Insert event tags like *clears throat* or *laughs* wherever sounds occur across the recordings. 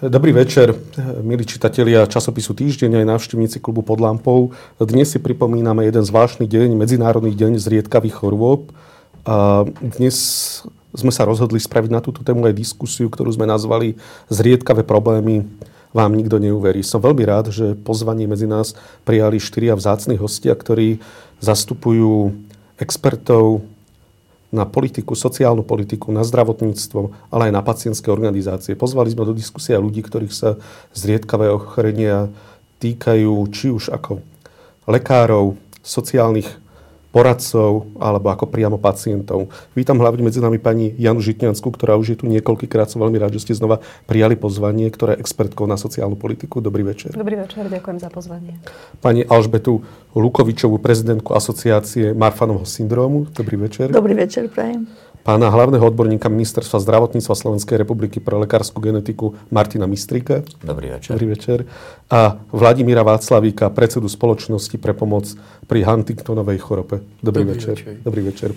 Dobrý večer, milí čitatelia časopisu Týždeň aj návštevníci klubu pod lampou. Dnes si pripomíname jeden zvláštny deň, Medzinárodný deň zriedkavých chorôb. Dnes sme sa rozhodli spraviť na túto tému aj diskusiu, ktorú sme nazvali Zriedkavé problémy vám nikto neuverí. Som veľmi rád, že pozvanie medzi nás prijali štyria vzácni hostia, ktorí zastupujú expertov, na politiku, sociálnu politiku, na zdravotníctvo, ale aj na pacientské organizácie. Pozvali sme do diskusie ľudí, ktorých sa zriedkavé ochorenia týkajú či už ako lekárov, sociálnych poradcov alebo ako priamo pacientov. Vítam hlavne medzi nami pani Janu Žitňanskú, ktorá už je tu niekoľkýkrát. Som veľmi rád, že ste znova prijali pozvanie, ktorá je expertkou na sociálnu politiku. Dobrý večer. Dobrý večer, ďakujem za pozvanie. Pani Alžbetu Lukovičovú, prezidentku asociácie Marfanovho syndrómu. Dobrý večer. Dobrý večer, prajem pána hlavného odborníka Ministerstva zdravotníctva Slovenskej republiky pre lekárskú genetiku Martina Mistrika. Dobrý večer. Dobrý večer. A Vladimíra Václavíka, predsedu spoločnosti pre pomoc pri Huntingtonovej chorobe. Dobrý, Dobrý večer. večer. Dobrý večer.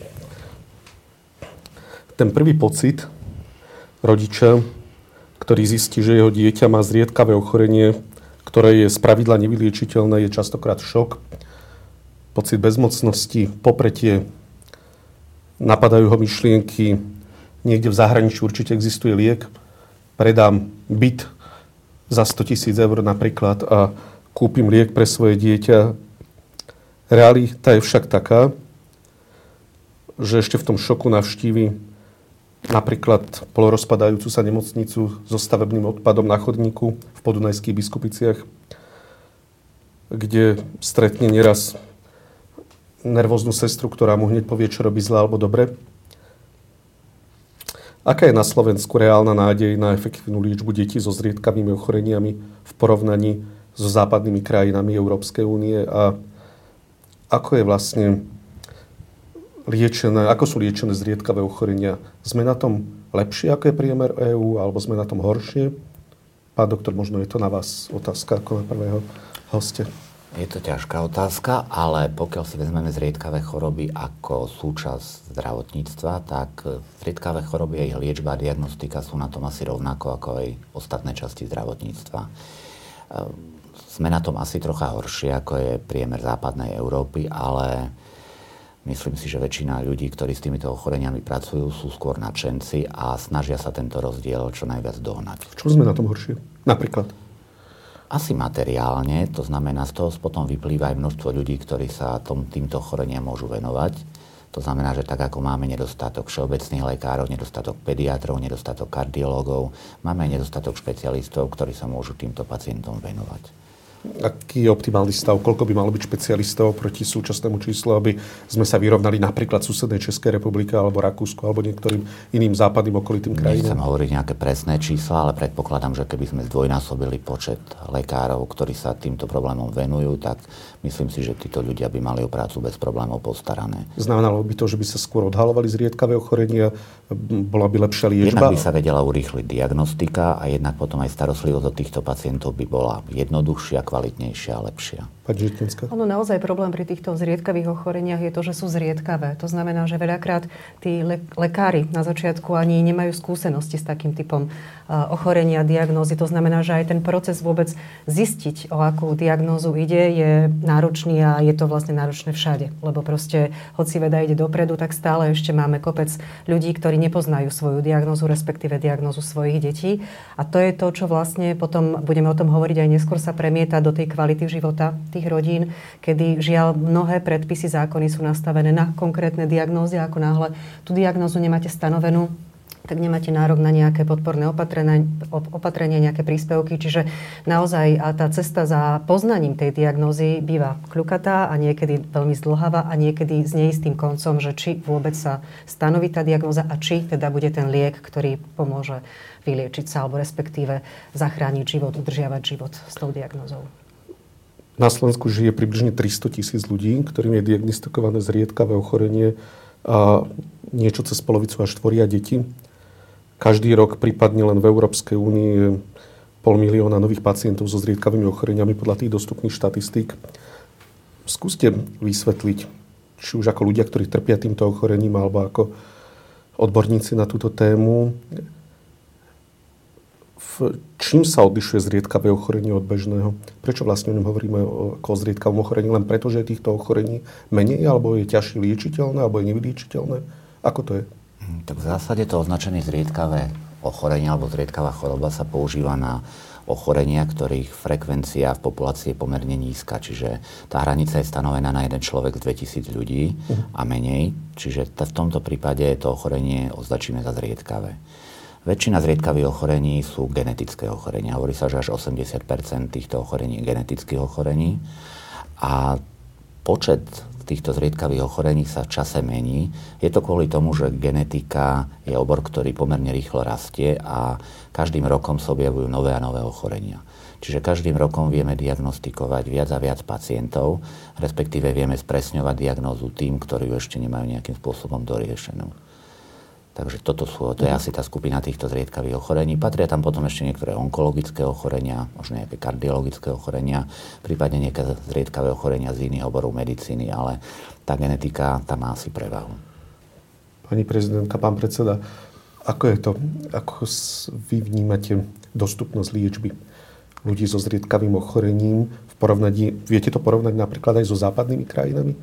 Ten prvý pocit rodiča, ktorý zistí, že jeho dieťa má zriedkavé ochorenie, ktoré je spravidla nevyliečiteľné, je častokrát šok, pocit bezmocnosti, popretie, napadajú ho myšlienky, niekde v zahraničí určite existuje liek, predám byt za 100 tisíc eur napríklad a kúpim liek pre svoje dieťa. Realita je však taká, že ešte v tom šoku navštívi napríklad polorozpadajúcu sa nemocnicu so stavebným odpadom na chodníku v podunajských biskupiciach, kde stretne neraz nervóznu sestru, ktorá mu hneď povie, čo robí zle alebo dobre. Aká je na Slovensku reálna nádej na efektívnu liečbu detí so zriedkavými ochoreniami v porovnaní so západnými krajinami Európskej únie a ako je vlastne liečené, ako sú liečené zriedkavé ochorenia? Sme na tom lepšie, ako je priemer EÚ, alebo sme na tom horšie? Pán doktor, možno je to na vás otázka ako na prvého hostia. Je to ťažká otázka, ale pokiaľ si vezmeme zriedkavé choroby ako súčasť zdravotníctva, tak zriedkavé choroby a ich liečba a diagnostika sú na tom asi rovnako ako aj ostatné časti zdravotníctva. Ehm, sme na tom asi trocha horšie, ako je priemer západnej Európy, ale myslím si, že väčšina ľudí, ktorí s týmito ochoreniami pracujú, sú skôr nadšenci a snažia sa tento rozdiel čo najviac dohnať. V čom sme na tom horšie? Napríklad? Asi materiálne, to znamená, z toho potom vyplýva aj množstvo ľudí, ktorí sa tom, týmto choreniam môžu venovať. To znamená, že tak ako máme nedostatok všeobecných lekárov, nedostatok pediatrov, nedostatok kardiológov, máme aj nedostatok špecialistov, ktorí sa môžu týmto pacientom venovať aký je optimálny stav, koľko by malo byť špecialistov proti súčasnému číslu, aby sme sa vyrovnali napríklad susednej Českej republike alebo Rakúsku alebo niektorým iným západným okolitým krajinám? Nechcem hovoriť nejaké presné čísla, ale predpokladám, že keby sme zdvojnásobili počet lekárov, ktorí sa týmto problémom venujú, tak myslím si, že títo ľudia by mali o prácu bez problémov postarané. Znamenalo by to, že by sa skôr odhalovali zriedkavé ochorenia, bola by lepšia liečba? Jednak by sa vedela urýchliť diagnostika a jednak potom aj starostlivosť od týchto pacientov by bola jednoduchšia, kvalitnejšia a lepšia. Pani Ono naozaj problém pri týchto zriedkavých ochoreniach je to, že sú zriedkavé. To znamená, že veľakrát tí le- lekári na začiatku ani nemajú skúsenosti s takým typom uh, ochorenia, diagnózy. To znamená, že aj ten proces vôbec zistiť, o akú diagnózu ide, je náročný a je to vlastne náročné všade. Lebo proste, hoci veda ide dopredu, tak stále ešte máme kopec ľudí, ktorí nepoznajú svoju diagnózu, respektíve diagnózu svojich detí. A to je to, čo vlastne potom, budeme o tom hovoriť aj neskôr, sa premieta do tej kvality života tých rodín, kedy žiaľ mnohé predpisy, zákony sú nastavené na konkrétne diagnózy. Ako náhle tú diagnózu nemáte stanovenú, tak nemáte nárok na nejaké podporné opatrenie, opatrenie, nejaké príspevky. Čiže naozaj a tá cesta za poznaním tej diagnózy býva kľukatá a niekedy veľmi zdlhavá a niekedy s neistým koncom, že či vôbec sa stanoví tá diagnóza a či teda bude ten liek, ktorý pomôže vyliečiť sa alebo respektíve zachrániť život, udržiavať život s tou diagnózou. Na Slovensku žije približne 300 tisíc ľudí, ktorým je diagnostikované zriedkavé ochorenie a niečo cez polovicu až tvoria deti. Každý rok prípadne len v Európskej únii pol milióna nových pacientov so zriedkavými ochoreniami podľa tých dostupných štatistík. Skúste vysvetliť, či už ako ľudia, ktorí trpia týmto ochorením, alebo ako odborníci na túto tému, v čím sa odlišuje zriedkavé ochorenie od bežného? Prečo vlastne o ňom hovoríme ako o zriedkavom ochorení? Len preto, že je týchto ochorení menej, alebo je ťažšie liečiteľné, alebo je nevyliečiteľné? Ako to je? Hm, tak v zásade to označenie zriedkavé ochorenie alebo zriedkavá choroba sa používa na ochorenia, ktorých frekvencia v populácii je pomerne nízka. Čiže tá hranica je stanovená na jeden človek z 2000 ľudí a menej. Čiže v tomto prípade to ochorenie označíme za zriedkavé. Väčšina zriedkavých ochorení sú genetické ochorenia. Hovorí sa, že až 80% týchto ochorení je genetických ochorení. A počet týchto zriedkavých ochorení sa v čase mení. Je to kvôli tomu, že genetika je obor, ktorý pomerne rýchlo rastie a každým rokom sa objavujú nové a nové ochorenia. Čiže každým rokom vieme diagnostikovať viac a viac pacientov, respektíve vieme spresňovať diagnózu tým, ktorí ju ešte nemajú nejakým spôsobom doriešenú. Takže toto sú, to je asi tá skupina týchto zriedkavých ochorení. Patria tam potom ešte niektoré onkologické ochorenia, možno nejaké kardiologické ochorenia, prípadne nejaké zriedkavé ochorenia z iných oborov medicíny, ale tá genetika tam má asi prevahu. Pani prezidentka, pán predseda, ako je to, ako vy vnímate dostupnosť liečby ľudí so zriedkavým ochorením v porovnaní, viete to porovnať napríklad aj so západnými krajinami?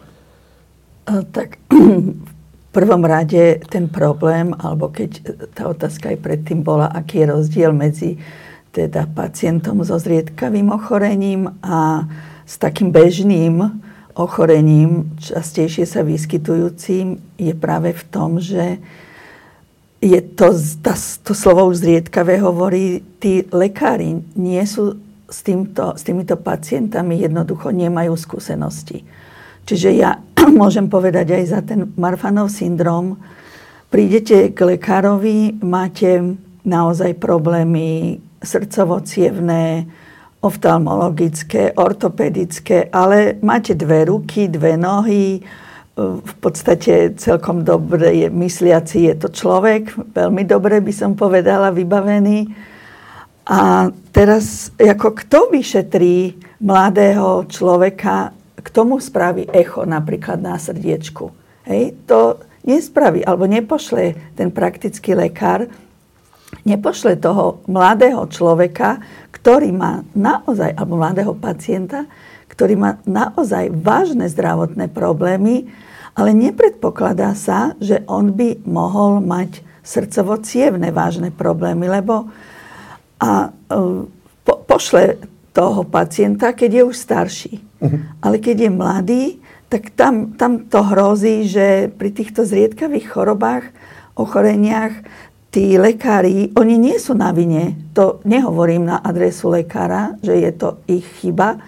Tak *clears throat* prvom rade ten problém, alebo keď tá otázka aj predtým bola, aký je rozdiel medzi teda pacientom so zriedkavým ochorením a s takým bežným ochorením, častejšie sa vyskytujúcim, je práve v tom, že je to, to slovo už zriedkavé hovorí, tí lekári nie sú s, týmto, s týmito pacientami, jednoducho nemajú skúsenosti. Čiže ja *clears throat* môžem povedať aj za ten Marfanov syndrom. Prídete k lekárovi, máte naozaj problémy srdcovo-cievné, oftalmologické, ortopedické, ale máte dve ruky, dve nohy, v podstate celkom dobre je, mysliaci je to človek, veľmi dobre by som povedala, vybavený. A teraz, ako kto vyšetrí mladého človeka k tomu spraví echo napríklad na srdiečku. Hej? To nespraví, alebo nepošle ten praktický lekár, nepošle toho mladého človeka, ktorý má naozaj, alebo mladého pacienta, ktorý má naozaj vážne zdravotné problémy, ale nepredpokladá sa, že on by mohol mať srdcovo vážne problémy, lebo a, e, po, pošle toho pacienta, keď je už starší. Uh-huh. Ale keď je mladý, tak tam, tam to hrozí, že pri týchto zriedkavých chorobách, ochoreniach, tí lekári, oni nie sú na vine. To nehovorím na adresu lekára, že je to ich chyba,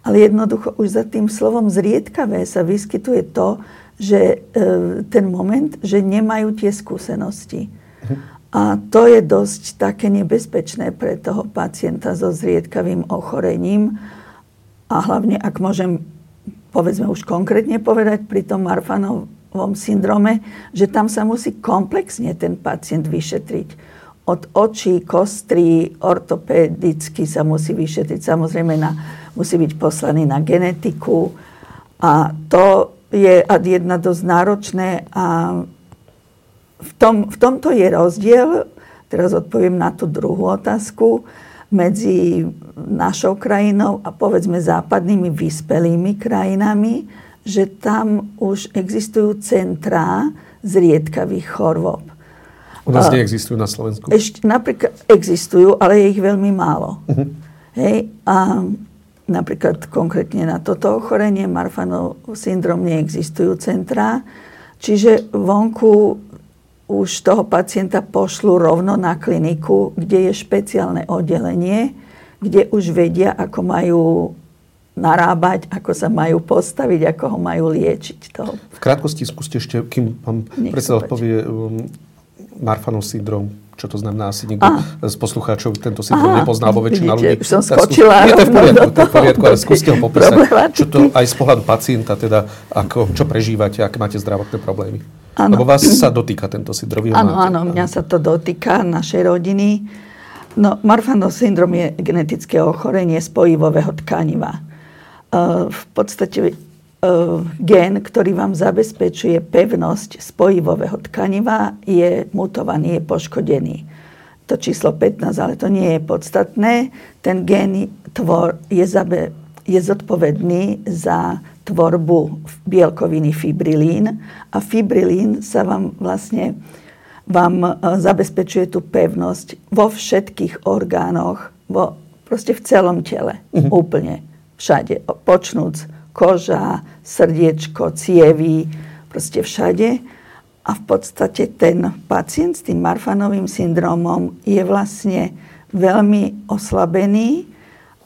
ale jednoducho už za tým slovom zriedkavé sa vyskytuje to, že e, ten moment, že nemajú tie skúsenosti. Uh-huh. A to je dosť také nebezpečné pre toho pacienta so zriedkavým ochorením. A hlavne, ak môžem, povedzme už konkrétne povedať, pri tom Marfanovom syndrome, že tam sa musí komplexne ten pacient vyšetriť. Od očí, kostry, ortopedicky sa musí vyšetriť. Samozrejme, na, musí byť poslaný na genetiku. A to je ad jedna dosť náročné a v, tom, v tomto je rozdiel, teraz odpoviem na tú druhú otázku, medzi našou krajinou a povedzme západnými vyspelými krajinami, že tam už existujú centrá zriedkavých chorôb. U nás neexistujú na Slovensku? Ešte napríklad existujú, ale je ich veľmi málo. Uh-huh. Hej, a napríklad konkrétne na toto ochorenie, Marfanov syndrom, neexistujú centrá. Čiže vonku už toho pacienta pošlu rovno na kliniku, kde je špeciálne oddelenie, kde už vedia, ako majú narábať, ako sa majú postaviť, ako ho majú liečiť. Toho. V krátkosti skúste ešte, kým pán predseda odpovie, um, Marfanov syndrom, čo to znamená, asi nikto Aha. z poslucháčov tento syndrom nepozná, alebo väčšina ľudí. som skočila. Nie, to je v poriadku, to je v *laughs* poriadku, ale skúste ho popísať. Čo to aj z pohľadu pacienta, teda, ako, čo prežívate, aké máte zdravotné problémy. Ano. Lebo vás sa dotýka tento syndrom. Áno, áno, mňa sa to dotýka, našej rodiny. No, Marfanov syndrom je genetické ochorenie spojivového tkaniva. Uh, v podstate gen, ktorý vám zabezpečuje pevnosť spojivového tkaniva, je mutovaný, je poškodený. to číslo 15, ale to nie je podstatné. Ten gén tvor je, zabe, je zodpovedný za tvorbu bielkoviny fibrilín a fibrilín sa vám vlastne vám e, zabezpečuje tú pevnosť vo všetkých orgánoch, vo, proste v celom tele. Uh-huh. Úplne. Všade. Počnúc koža, srdiečko, cievy, proste všade. A v podstate ten pacient s tým Marfanovým syndromom je vlastne veľmi oslabený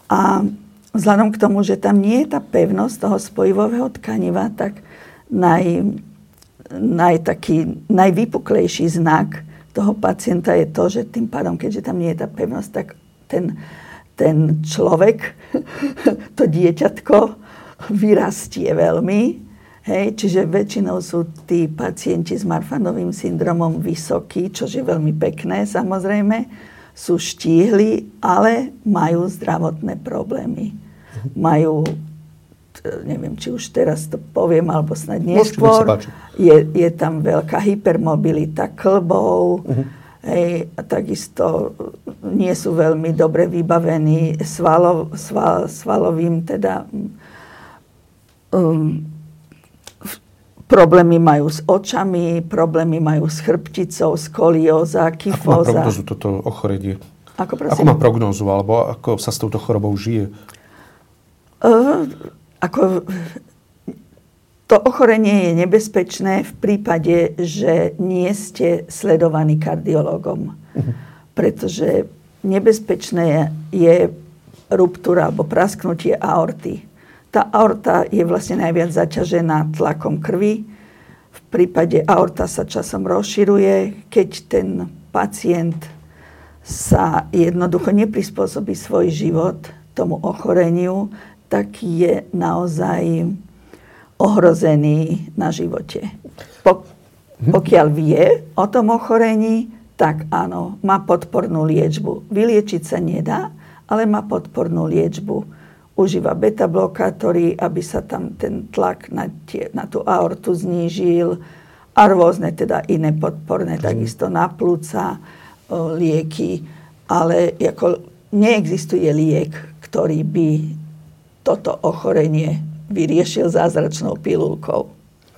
a vzhľadom k tomu, že tam nie je tá pevnosť toho spojivového tkaniva, tak naj, naj, taký, najvypuklejší znak toho pacienta je to, že tým pádom, keďže tam nie je tá pevnosť, tak ten, ten človek, *laughs* to dieťatko, vyrastie veľmi. Hej, čiže väčšinou sú tí pacienti s Marfanovým syndromom vysokí, čo je veľmi pekné samozrejme. Sú štíhli, ale majú zdravotné problémy. Majú neviem, či už teraz to poviem, alebo snad neskôr. Je, je tam veľká hypermobilita klbov, uh-huh. hej, a takisto nie sú veľmi dobre vybavení svalov, sval, svalovým, teda um, problémy majú s očami, problémy majú s chrbticou, skolióza, kyfóza. Ako má prognozu toto ochorenie? Ako, prosím? ako má prognozu, alebo ako sa s touto chorobou žije? Uh, ako, to ochorenie je nebezpečné v prípade, že nie ste sledovaní kardiologom. Uh-huh. Pretože nebezpečné je ruptúra alebo prasknutie aorty. Tá aorta je vlastne najviac zaťažená tlakom krvi. V prípade aorta sa časom rozširuje, keď ten pacient sa jednoducho neprispôsobí svoj život tomu ochoreniu, tak je naozaj ohrozený na živote. pokiaľ vie o tom ochorení, tak áno, má podpornú liečbu. Vyliečiť sa nedá, ale má podpornú liečbu. Užíva beta-blokátory, aby sa tam ten tlak na, tie, na tú aortu znížil a rôzne teda iné podporné, takisto na plúca, lieky. Ale ako neexistuje liek, ktorý by toto ochorenie vyriešil zázračnou pilulkou.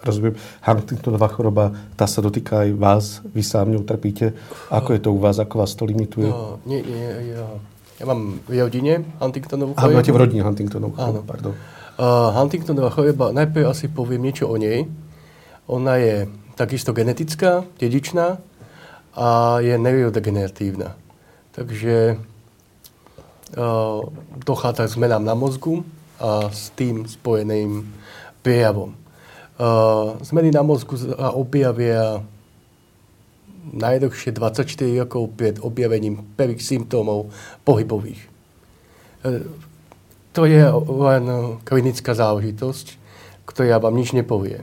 Rozumiem. Huntingtonová choroba, tá sa dotýka aj vás, vy sám ňou trpíte. Ako je to u vás, ako vás to limituje? No, nie, nie, ja, ja mám v rodine Huntingtonovú chorobu. A máte v rodine Huntingtonovú chorobu, pardon. Uh, Huntingtonová choroba, najprv asi poviem niečo o nej. Ona je takisto genetická, dedičná a je neurodegeneratívna. Takže uh, dochádza k zmenám na mozgu, a s tým spojeným prejavom. Uh, zmeny na mozgu sa objavia najdlhšie 24 rokov pred objavením prvých symptómov pohybových. Uh, to je len klinická záležitosť, ktorá vám nič nepovie.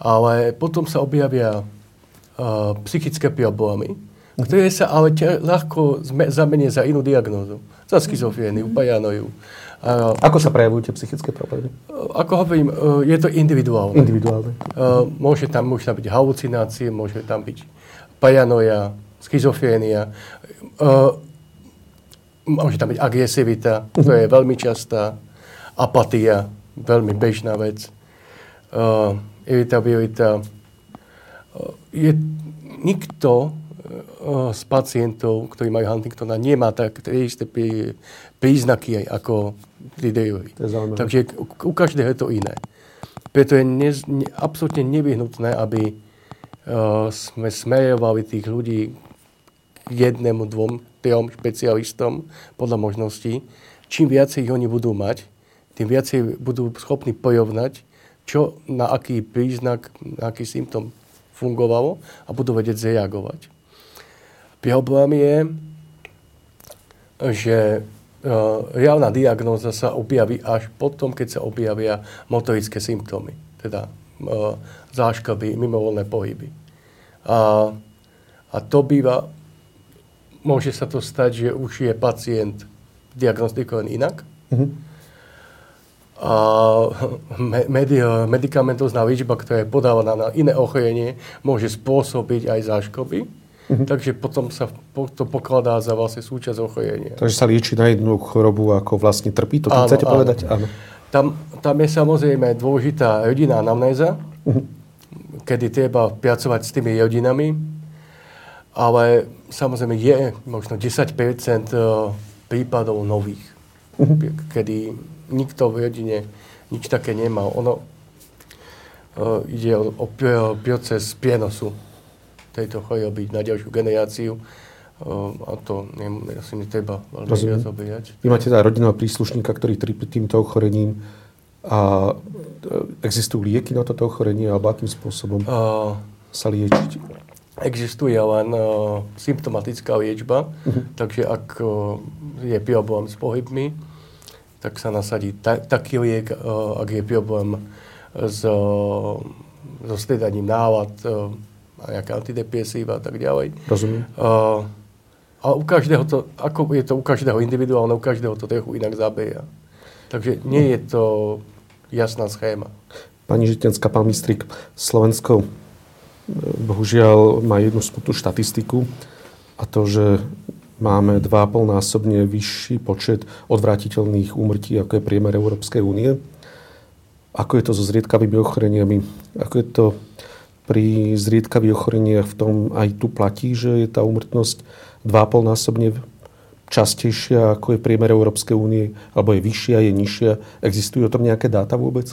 Ale potom sa objavia uh, psychické problémy, ktoré sa ale ľahko zamenia za inú diagnózu. Za schizofréniu, paranoju, ako sa prejavujú tie psychické problémy? Ako hovorím, e, je to individuálne. Individuálne. E, môže tam, môže tam byť halucinácie, môže tam byť paranoja, schizofrénia, e, môže tam byť agresivita, to je veľmi častá, apatia, veľmi bežná vec, iritabilita. Je, nikto z pacientov, ktorí majú Huntingtona, nemá tak tie isté príznaky ako tí druhy. Takže u každého je to iné. Preto je ne, ne, absolútne nevyhnutné, aby uh, sme smerovali tých ľudí k jednému, dvom, trom špecialistom podľa možností. Čím viacej ich oni budú mať, tým viacej budú schopní porovnať, čo na aký príznak, na aký symptom fungovalo a budú vedieť zareagovať. Problém je, že uh, reálna diagnóza sa objaví až potom, keď sa objavia motorické symptómy, teda uh, záškoby, mimovolné pohyby. A, a to býva, môže sa to stať, že už je pacient diagnostikovaný inak. Mm-hmm. A medi, medikamentozná liečba, ktorá je podávaná na iné ochorenie, môže spôsobiť aj záškoby Uh-huh. Takže potom sa to pokladá za vlastne súčasť ochorenia. Takže sa lieči na jednu chorobu, ako vlastne trpí. To áno, chcete áno. povedať? Áno. Tam, tam je samozrejme dôležitá rodinná anamnéza, kedy treba pracovať s tými rodinami, ale samozrejme je možno 10 e, prípadov nových, kedy nikto v rodine nič také nemal. Ono uh, ide o, o proces prienosu tejto choroby na ďalšiu generáciu. A to ne, asi netreba veľmi viac obejať. Vy máte teda rodinného príslušníka, ktorý trpí týmto ochorením a e, existujú lieky na toto ochorenie alebo akým spôsobom uh, sa liečiť? Existuje len uh, symptomatická liečba, uh-huh. takže ak uh, je problém s pohybmi, tak sa nasadí ta- taký liek, uh, ak je problém s, uh, so stredaním nálad, uh, a nejaké antidepresíva a tak ďalej. Rozumiem. Uh, a u každého to, ako je to u každého individuálne, u každého to trochu inak zabeja. Takže nie je to jasná schéma. Pani Žitenská, pán Mistrik, Slovensko e, bohužiaľ má jednu smutnú štatistiku a to, že máme 2,5 násobne vyšší počet odvrátiteľných úmrtí, ako je priemer Európskej únie. Ako je to so zriedkavými ochoreniami? Ako je to pri zriedkavých ochoreniach v tom aj tu platí, že je tá úmrtnosť 2,5 násobne častejšia, ako je priemer Európskej únie, alebo je vyššia, je nižšia. Existujú o tom nejaké dáta vôbec?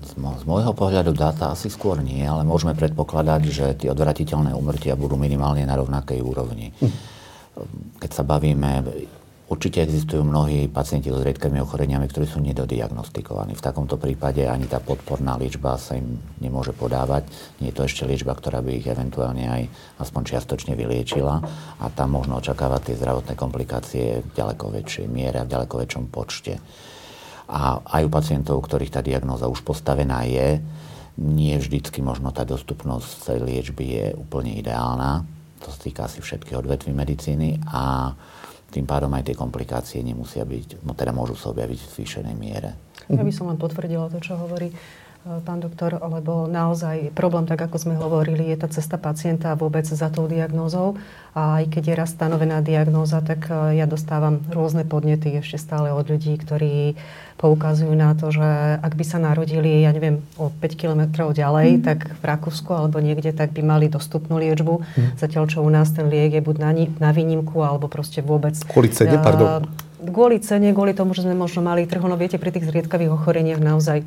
Z, môjho pohľadu dáta asi skôr nie, ale môžeme predpokladať, že tie odvratiteľné úmrtia budú minimálne na rovnakej úrovni. Hm. Keď sa bavíme Určite existujú mnohí pacienti so zriedkavými ochoreniami, ktorí sú nedodiagnostikovaní. V takomto prípade ani tá podporná liečba sa im nemôže podávať. Nie je to ešte liečba, ktorá by ich eventuálne aj aspoň čiastočne vyliečila a tam možno očakávať tie zdravotné komplikácie v ďaleko väčšej miere a v ďaleko väčšom počte. A aj u pacientov, ktorých tá diagnóza už postavená je, nie vždycky možno tá dostupnosť liečby je úplne ideálna. To sa týka asi všetkých odvetví medicíny a tým pádom aj tie komplikácie nemusia byť, no teda môžu sa objaviť v zvýšenej miere. Ja by som len potvrdila to, čo hovorí pán doktor, lebo naozaj problém, tak ako sme hovorili, je tá cesta pacienta vôbec za tou diagnózou. A aj keď je raz stanovená diagnóza, tak e, ja dostávam rôzne podnety ešte stále od ľudí, ktorí poukazujú na to, že ak by sa narodili, ja neviem, o 5 kilometrov ďalej, mm. tak v Rakúsku alebo niekde, tak by mali dostupnú liečbu. Mm. Zatiaľ, čo u nás ten liek je buď na, na výnimku, alebo proste vôbec... Kvôli cene, uh, pardon. Kvôli cene, kvôli tomu, že sme možno mali trh. No viete, pri tých zriedkavých ochoreniach naozaj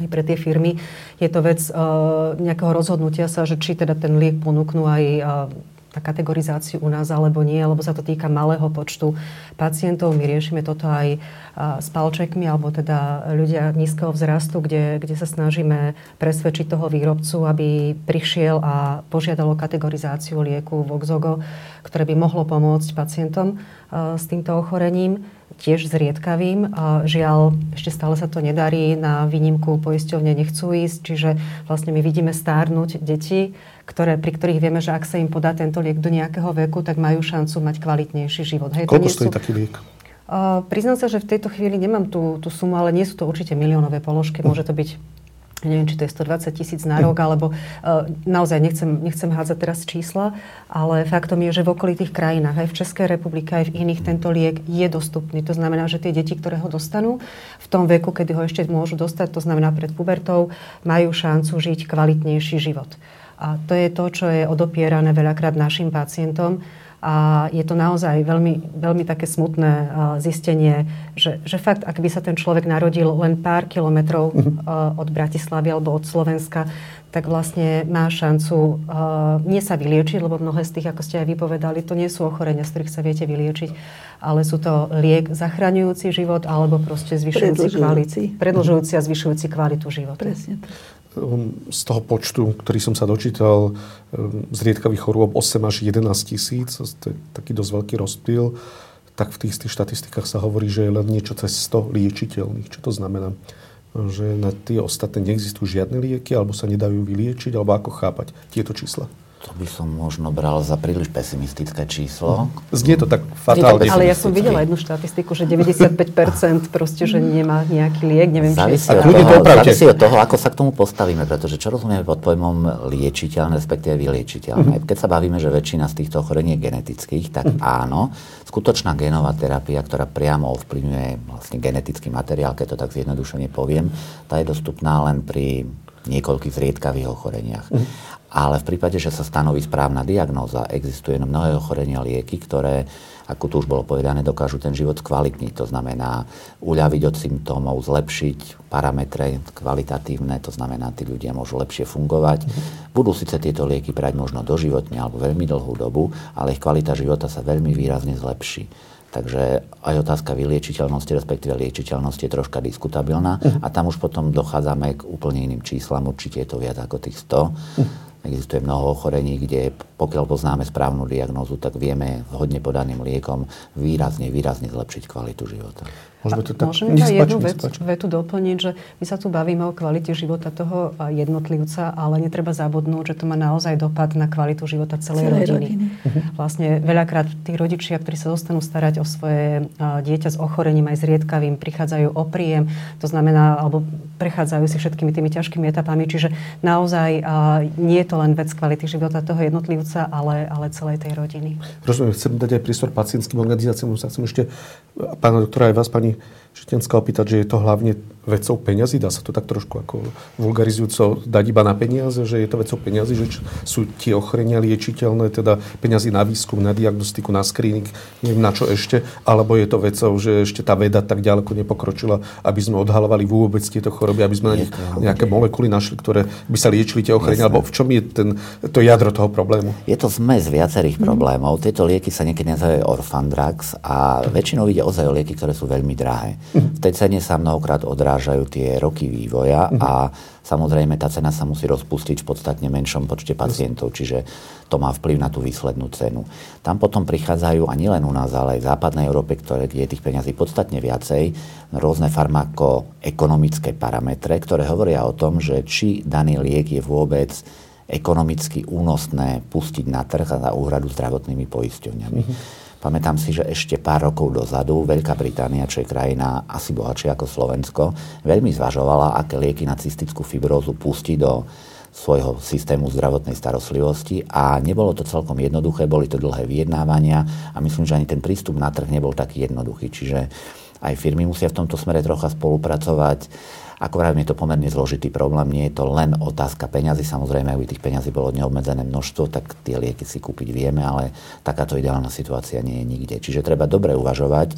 aj pre tie firmy. Je to vec uh, nejakého rozhodnutia sa, že či teda ten liek ponúknú aj uh, na kategorizáciu u nás alebo nie, lebo sa to týka malého počtu pacientov. My riešime toto aj s palčekmi, alebo teda ľudia nízkeho vzrastu, kde, kde sa snažíme presvedčiť toho výrobcu, aby prišiel a požiadalo kategorizáciu lieku Voxogo, ktoré by mohlo pomôcť pacientom s týmto ochorením tiež zriedkavým. Žiaľ, ešte stále sa to nedarí, na výnimku poisťovne nechcú ísť, čiže vlastne my vidíme stárnuť deti, ktoré, pri ktorých vieme, že ak sa im podá tento liek do nejakého veku, tak majú šancu mať kvalitnejší život. Hej, Koľko stojí sú... taký liek? Uh, priznám sa, že v tejto chvíli nemám tú, tú sumu, ale nie sú to určite miliónové položky. Uh. Môže to byť neviem, či to je 120 tisíc na rok, alebo uh, naozaj nechcem, nechcem hádzať teraz čísla, ale faktom je, že v okolitých krajinách, aj v Českej republike, aj v iných, tento liek je dostupný. To znamená, že tie deti, ktoré ho dostanú v tom veku, kedy ho ešte môžu dostať, to znamená pred pubertou, majú šancu žiť kvalitnejší život. A to je to, čo je odopierané veľakrát našim pacientom. A je to naozaj veľmi, veľmi také smutné zistenie, že, že fakt, ak by sa ten človek narodil len pár kilometrov mhm. od Bratislavy alebo od Slovenska, tak vlastne má šancu nie sa vyliečiť, lebo mnohé z tých, ako ste aj vypovedali, to nie sú ochorenia, z ktorých sa viete vyliečiť, ale sú to liek zachraňujúci život alebo proste zvyšujúci kvalitu. Predlžujúci a zvyšujúci kvalitu života. Presne Um, z toho počtu, ktorý som sa dočítal, um, zriedkavých chorôb 8 až 11 tisíc, to je taký dosť veľký rozptýl, tak v tých, tých štatistikách sa hovorí, že je len niečo cez 100 liečiteľných. Čo to znamená? Že na tie ostatné neexistujú žiadne lieky, alebo sa nedajú vyliečiť, alebo ako chápať tieto čísla? To by som možno bral za príliš pesimistické číslo. Znie to tak fatálne. Ale ja som videla jednu štatistiku, že 95% proste, že nemá nejaký liek, neviem, závisí či... Od toho, závisí od toho, ako sa k tomu postavíme, pretože čo rozumieme pod pojmom liečiteľné, respektíve vyliečiteľné. Mm-hmm. Keď sa bavíme, že väčšina z týchto ochorení je genetických, tak mm-hmm. áno, skutočná genová terapia, ktorá priamo ovplyvňuje vlastne genetický materiál, keď to tak zjednodušene poviem, tá je dostupná len pri niekoľkých zriedkavých ochoreniach. Mm-hmm. Ale v prípade, že sa stanoví správna diagnóza, existuje mnohé ochorenia lieky, ktoré, ako tu už bolo povedané, dokážu ten život skvalitniť. To znamená uľaviť od symptómov, zlepšiť parametre kvalitatívne, to znamená, tí ľudia môžu lepšie fungovať. Mm-hmm. Budú síce tieto lieky brať možno doživotne alebo veľmi dlhú dobu, ale ich kvalita života sa veľmi výrazne zlepší. Takže aj otázka vyliečiteľnosti, respektíve liečiteľnosti je troška diskutabilná uh-huh. a tam už potom dochádzame k úplne iným číslam, určite je to viac ako tých 100. Uh-huh. Existuje mnoho ochorení, kde pokiaľ poznáme správnu diagnózu, tak vieme hodne podaným liekom výrazne, výrazne zlepšiť kvalitu života. Môžeme to tak... Môžem iba jednu vec, vetu doplniť, že my sa tu bavíme o kvalite života toho jednotlivca, ale netreba zabudnúť, že to má naozaj dopad na kvalitu života celej, celej rodiny. rodiny. Uh-huh. Vlastne veľakrát tí rodičia, ktorí sa dostanú starať o svoje dieťa s ochorením aj zriedkavým, prichádzajú o príjem, to znamená, alebo prechádzajú si všetkými tými ťažkými etapami, čiže naozaj nie je to len vec kvality života toho jednotlivca, ale, ale celej tej rodiny. Rozumiem, chcem dať aj prístor pacientským organizáciám, sa chcem ešte pána doktora aj vás, pani Šetenská, opýtať, že je to hlavne vecou peňazí? Dá sa to tak trošku ako vulgarizujúco dať iba na peniaze, že je to vecou peňazí, že sú tie ochorenia liečiteľné, teda peniazy na výskum, na diagnostiku, na screening, neviem na čo ešte, alebo je to vecou, že ešte tá veda tak ďaleko nepokročila, aby sme odhalovali vôbec tieto choroby, aby sme na nich nejaké molekuly našli, ktoré by sa liečili tie ochorenia, alebo v čom je ten, to jadro toho problému? Je to zmes viacerých mm. problémov. Tieto lieky sa niekedy nazývajú orphan drugs a väčšinou ide ozaj o lieky, ktoré sú veľmi drahé. Mm. V tej cene sa mnohokrát odrá odrážajú tie roky vývoja mm-hmm. a samozrejme tá cena sa musí rozpustiť v podstatne menšom počte pacientov, čiže to má vplyv na tú výslednú cenu. Tam potom prichádzajú, a nielen u nás, ale aj v západnej Európe, ktoré, kde je tých peňazí podstatne viacej, rôzne farmakoekonomické parametre, ktoré hovoria o tom, že či daný liek je vôbec ekonomicky únosné pustiť na trh a za úhradu zdravotnými poisťovňami. Mm-hmm. Pamätám si, že ešte pár rokov dozadu Veľká Británia, čo je krajina asi bohatšia ako Slovensko, veľmi zvažovala, aké lieky na cystickú fibrózu pustí do svojho systému zdravotnej starostlivosti a nebolo to celkom jednoduché, boli to dlhé vyjednávania a myslím, že ani ten prístup na trh nebol taký jednoduchý. Čiže aj firmy musia v tomto smere trocha spolupracovať ako vravím, je to pomerne zložitý problém, nie je to len otázka peňazí. Samozrejme, ak by tých peňazí bolo neobmedzené množstvo, tak tie lieky si kúpiť vieme, ale takáto ideálna situácia nie je nikde. Čiže treba dobre uvažovať,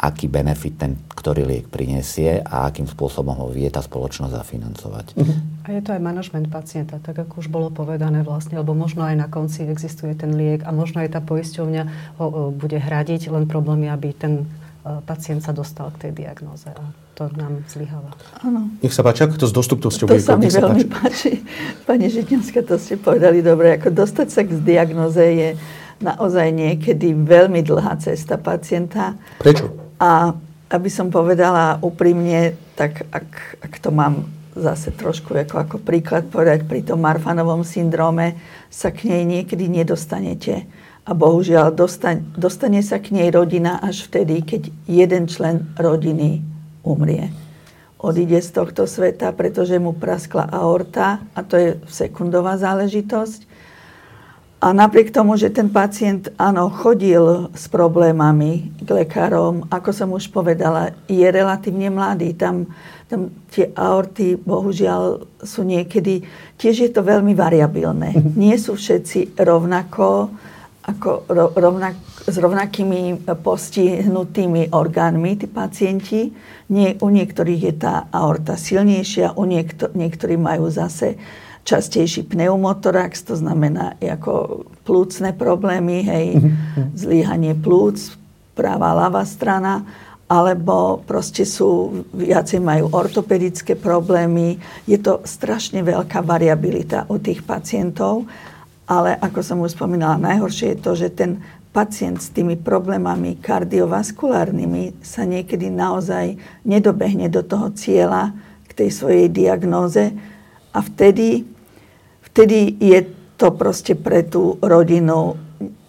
aký benefit ten ktorý liek prinesie a akým spôsobom ho vie tá spoločnosť zafinancovať. Uh-huh. A je to aj manažment pacienta, tak ako už bolo povedané vlastne, lebo možno aj na konci existuje ten liek a možno aj tá poisťovňa ho, ho bude hradiť, len problém je, aby ten pacient sa dostal k tej diagnoze. A to nám zlyháva. Áno. Nech sa páči, ako to s dostupnosťou To sa mi veľmi páči. páči. Pani Žitňanská, to ste povedali dobre. Ako dostať sa k diagnoze je naozaj niekedy veľmi dlhá cesta pacienta. Prečo? A aby som povedala úprimne, tak ak, ak to mám zase trošku ako, ako príklad povedať, pri tom Marfanovom syndróme sa k nej niekedy nedostanete. A bohužiaľ dostane, dostane sa k nej rodina až vtedy, keď jeden člen rodiny umrie. Odíde z tohto sveta, pretože mu praskla aorta a to je sekundová záležitosť. A napriek tomu, že ten pacient, áno, chodil s problémami k lekárom, ako som už povedala, je relatívne mladý. Tam, tam tie aorty, bohužiaľ, sú niekedy, tiež je to veľmi variabilné. *laughs* Nie sú všetci rovnako, ako rovnak, s rovnakými postihnutými orgánmi, tí pacienti. Nie, u niektorých je tá aorta silnejšia, u niekto, niektorí majú zase častejší pneumotorax, to znamená ako plúcne problémy, hej, mm-hmm. zlíhanie plúc, práva, ľavá strana, alebo proste sú, viacej majú ortopedické problémy. Je to strašne veľká variabilita u tých pacientov, ale ako som už spomínala, najhoršie je to, že ten pacient s tými problémami kardiovaskulárnymi sa niekedy naozaj nedobehne do toho cieľa k tej svojej diagnóze a vtedy, vtedy je to proste pre tú rodinu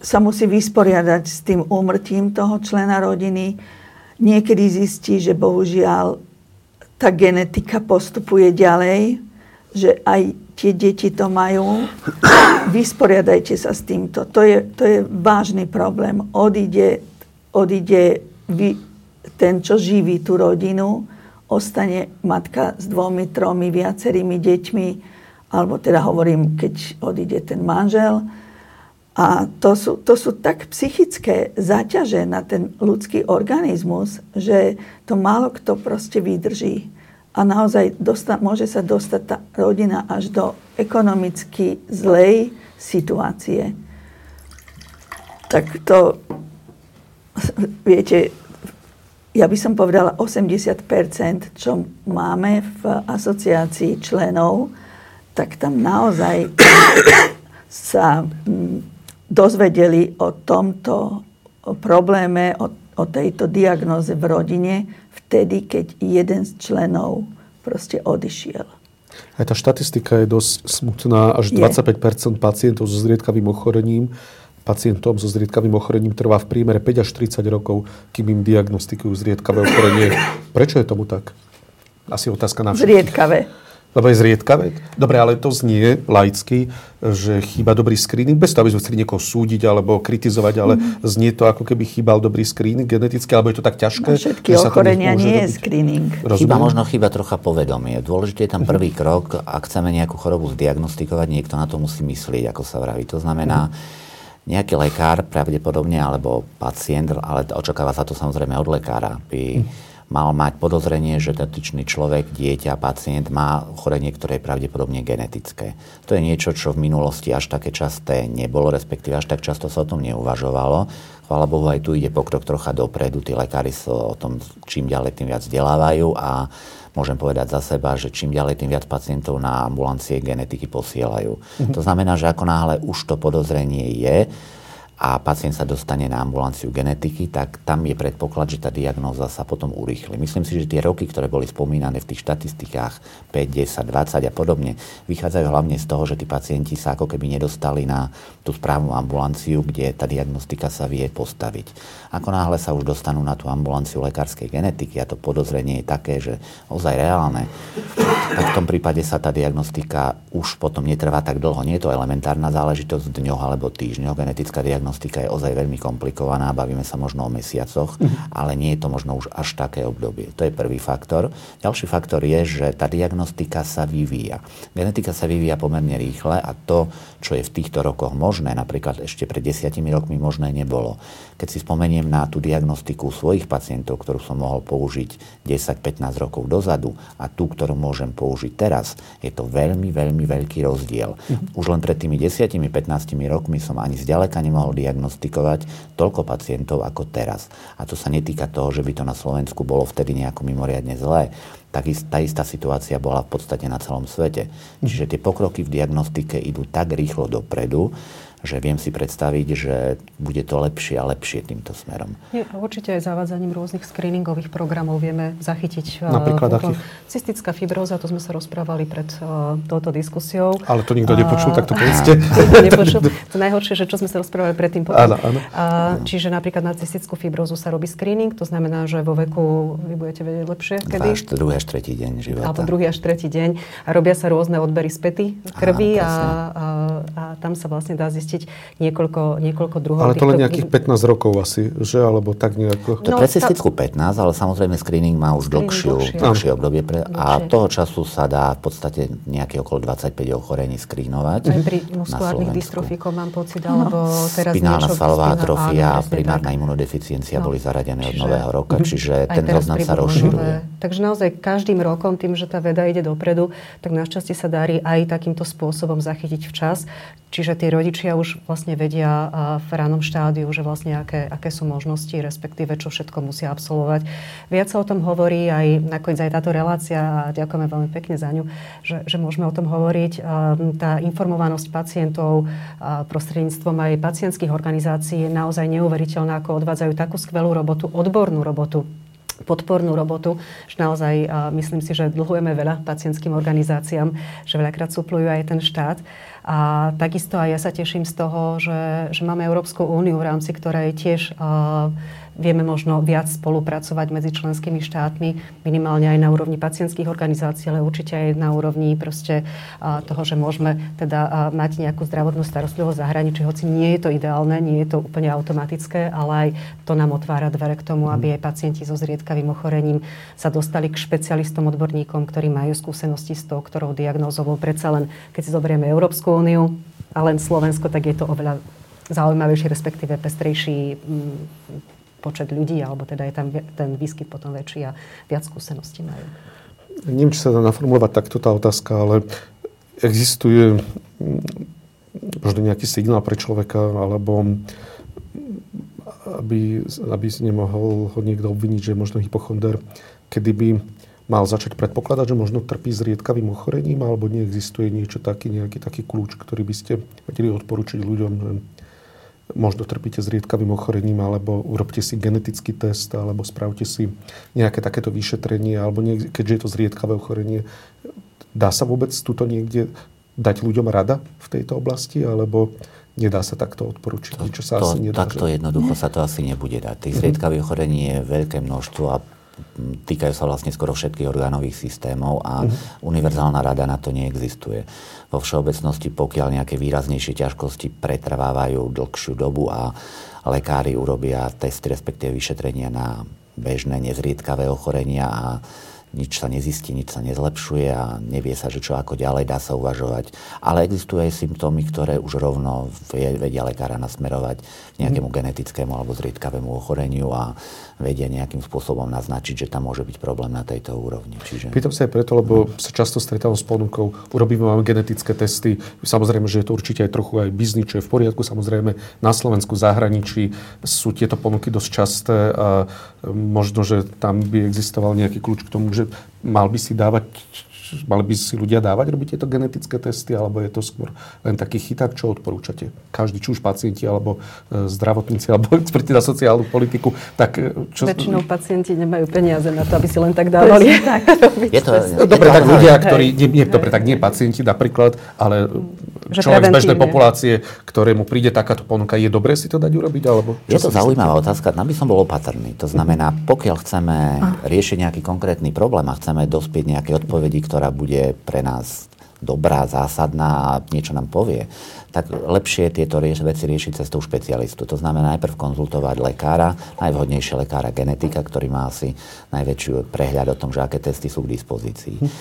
sa musí vysporiadať s tým úmrtím toho člena rodiny. Niekedy zistí, že bohužiaľ tá genetika postupuje ďalej, že aj tie deti to majú. Vysporiadajte sa s týmto. To je, to je vážny problém. Odíde, odíde vy, ten, čo živí tú rodinu, ostane matka s dvomi, tromi, viacerými deťmi, alebo teda hovorím, keď odíde ten manžel. A to sú, to sú tak psychické záťaže na ten ľudský organizmus, že to málo kto proste vydrží. A naozaj dosta, môže sa dostať tá rodina až do ekonomicky zlej situácie. Tak to, *laughs* viete, ja by som povedala 80% čo máme v asociácii členov, tak tam naozaj *coughs* sa mm, dozvedeli o tomto probléme, o, o tejto diagnoze v rodine vtedy, keď jeden z členov proste odišiel. Aj tá štatistika je dosť smutná. Až je. 25% pacientov so zriedkavým ochorením pacientom so zriedkavým ochorením trvá v prímere 5 až 30 rokov, kým im diagnostikujú zriedkavé ochorenie. Prečo je tomu tak? Asi otázka na všetkých. Zriedkavé. Lebo je zriedkavé. Dobre, ale to znie laicky, že chýba dobrý screening, bez toho, aby sme chceli niekoho súdiť alebo kritizovať, ale mm. znie to, ako keby chýbal dobrý screening geneticky, alebo je to tak ťažké? Na všetky ochorenia nie je screening. Rozumiem? Chyba možno chyba trocha povedomie. Dôležité je tam prvý krok, ak chceme nejakú chorobu zdiagnostikovať, niekto na to musí myslieť, ako sa vraví. To znamená, mm nejaký lekár pravdepodobne, alebo pacient, ale očakáva sa to samozrejme od lekára, by mal mať podozrenie, že dotyčný človek, dieťa, pacient má ochorenie, ktoré je pravdepodobne genetické. To je niečo, čo v minulosti až také časté nebolo, respektíve až tak často sa o tom neuvažovalo. Chvála Bohu, aj tu ide pokrok trocha dopredu. Tí lekári sa o tom čím ďalej tým viac vzdelávajú a môžem povedať za seba, že čím ďalej, tým viac pacientov na ambulancie genetiky posielajú. Mm-hmm. To znamená, že ako náhle už to podozrenie je, a pacient sa dostane na ambulanciu genetiky, tak tam je predpoklad, že tá diagnóza sa potom urýchli. Myslím si, že tie roky, ktoré boli spomínané v tých štatistikách 5, 10, 20 a podobne, vychádzajú hlavne z toho, že tí pacienti sa ako keby nedostali na tú správnu ambulanciu, kde tá diagnostika sa vie postaviť. Ako náhle sa už dostanú na tú ambulanciu lekárskej genetiky a to podozrenie je také, že ozaj reálne, tak v tom prípade sa tá diagnostika už potom netrvá tak dlho. Nie je to elementárna záležitosť v dňoch alebo týždňoch. Genetická diagnostika diagnostika je ozaj veľmi komplikovaná, bavíme sa možno o mesiacoch, mm. ale nie je to možno už až také obdobie. To je prvý faktor. Ďalší faktor je, že tá diagnostika sa vyvíja. Genetika sa vyvíja pomerne rýchle a to, čo je v týchto rokoch možné, napríklad ešte pred desiatimi rokmi možné nebolo. Keď si spomeniem na tú diagnostiku svojich pacientov, ktorú som mohol použiť 10-15 rokov dozadu a tú, ktorú môžem použiť teraz, je to veľmi, veľmi veľký rozdiel. Mm. Už len pred tými 10-15 rokmi som ani zďaleka nemohol diagnostikovať toľko pacientov ako teraz. A to sa netýka toho, že by to na Slovensku bolo vtedy nejako mimoriadne zlé. Tak tá istá situácia bola v podstate na celom svete. Čiže tie pokroky v diagnostike idú tak rýchlo dopredu, že viem si predstaviť, že bude to lepšie a lepšie týmto smerom. Nie, určite aj zavádzaním rôznych screeningových programov vieme zachytiť. Eh, Napríklad uh, akých? Cystická fibróza, to sme sa rozprávali pred uh, touto diskusiou. Ale to nikto nepočul, tak to povedzte. *laughs* nepočul. To najhoršie, že čo sme sa rozprávali predtým. Áno, áno. Uh, čiže napríklad na cystickú fibrózu sa robí screening, to znamená, že vo veku vy budete vedieť lepšie, kedy? Až druhý až tretí deň života. Alebo druhý až tretí deň. A robia sa rôzne odbery späty krvi a, a, a, a tam sa vlastne dá zistiť zistiť niekoľko, niekoľko druhov. Ale to len nejakých 15 rokov asi, že? Alebo tak nejako... To no, pre cystickú 15, ale samozrejme screening má už dlhšiu, dlhšie obdobie. Pre, a toho času sa dá v podstate nejaké okolo 25 ochorení screenovať. Aj pri muskulárnych dystrofikov mám pocit, alebo no. teraz Spinálna svalová atrofia, primárna imunodeficiencia no. boli zaradené od nového roka, čiže ten zoznam sa rozširuje. Takže naozaj každým rokom, tým, že tá veda ide dopredu, tak našťastie sa darí aj takýmto spôsobom zachytiť včas. Čiže tí rodičia už vlastne vedia v ranom štádiu, že vlastne aké, aké sú možnosti, respektíve čo všetko musia absolvovať. Viac sa o tom hovorí aj nakoniec aj táto relácia a ďakujeme veľmi pekne za ňu, že, že môžeme o tom hovoriť. Tá informovanosť pacientov prostredníctvom aj pacientských organizácií je naozaj neuveriteľná, ako odvádzajú takú skvelú robotu, odbornú robotu podpornú robotu, že naozaj myslím si, že dlhujeme veľa pacientským organizáciám, že veľakrát suplujú aj ten štát. A takisto aj ja sa teším z toho, že, že máme Európsku úniu, v rámci ktorej tiež uh, vieme možno viac spolupracovať medzi členskými štátmi, minimálne aj na úrovni pacientských organizácií, ale určite aj na úrovni proste toho, že môžeme teda mať nejakú zdravotnú starostlivosť zahraničí, hoci nie je to ideálne, nie je to úplne automatické, ale aj to nám otvára dvere k tomu, aby aj pacienti so zriedkavým ochorením sa dostali k špecialistom, odborníkom, ktorí majú skúsenosti s tou, ktorou diagnózou. Predsa len, keď si zoberieme Európsku úniu a len Slovensko, tak je to oveľa zaujímavejší, respektíve pestrejší počet ľudí, alebo teda je tam ten výskyt potom väčší a viac skúseností majú. Neviem, či sa dá naformulovať takto tá otázka, ale existuje mm, možno nejaký signál pre človeka, alebo aby, aby si nemohol ho niekto obviniť, že je možno hypochonder, kedy by mal začať predpokladať, že možno trpí zriedkavým ochorením, alebo neexistuje niečo taký, nejaký taký kľúč, ktorý by ste vedeli odporučiť ľuďom, možno trpíte zriedkavým ochorením, alebo urobte si genetický test, alebo spravte si nejaké takéto vyšetrenie, alebo nie, keďže je to zriedkavé ochorenie, dá sa vôbec tuto niekde dať ľuďom rada v tejto oblasti, alebo nedá sa takto odporučiť, to, čo sa to, asi nedá. Takto že... jednoducho sa to asi nebude dať. Tých zriedkavých ochorení je veľké množstvo a týkajú sa vlastne skoro všetkých orgánových systémov a uh-huh. univerzálna rada na to neexistuje. Vo všeobecnosti, pokiaľ nejaké výraznejšie ťažkosti pretrvávajú dlhšiu dobu a lekári urobia testy, respektíve vyšetrenia na bežné nezriedkavé ochorenia a nič sa nezistí, nič sa nezlepšuje a nevie sa, že čo ako ďalej dá sa uvažovať. Ale existujú aj symptómy, ktoré už rovno vedia lekára nasmerovať k nejakému mm. genetickému alebo zriedkavému ochoreniu a vedia nejakým spôsobom naznačiť, že tam môže byť problém na tejto úrovni. Čiže... Pýtam sa aj preto, lebo sa často stretávam s ponukou, urobíme vám genetické testy. Samozrejme, že je to určite aj trochu aj biznis, čo je v poriadku. Samozrejme, na Slovensku, zahraničí sú tieto ponuky dosť časté a možno, že tam by existoval nejaký kľúč k tomu, že mal by si dávať mali by si ľudia dávať robiť tieto genetické testy, alebo je to skôr len taký chyták, čo odporúčate? Každý, či už pacienti, alebo e, zdravotníci, *laughs* alebo experti na sociálnu politiku. Tak, e, čo... Väčšinou pacienti nemajú peniaze na to, aby si len tak dávali. *laughs* je to, no, dobre, tak ľudia, ktorí, nie, nie, dobre, tak nie pacienti napríklad, ale že človek z bežnej populácie, ktorému príde takáto ponuka, je dobré si to dať urobiť? Alebo je to zaujímavá otázka. Tam by som bol opatrný. To znamená, pokiaľ chceme riešiť nejaký konkrétny problém a chceme dospieť nejaké odpovedi, ktoré ktorá bude pre nás dobrá, zásadná a niečo nám povie, tak lepšie tieto rieš- veci riešiť cestou špecialistu. To znamená najprv konzultovať lekára, najvhodnejšie lekára genetika, ktorý má asi najväčší prehľad o tom, že aké testy sú k dispozícii. Hm.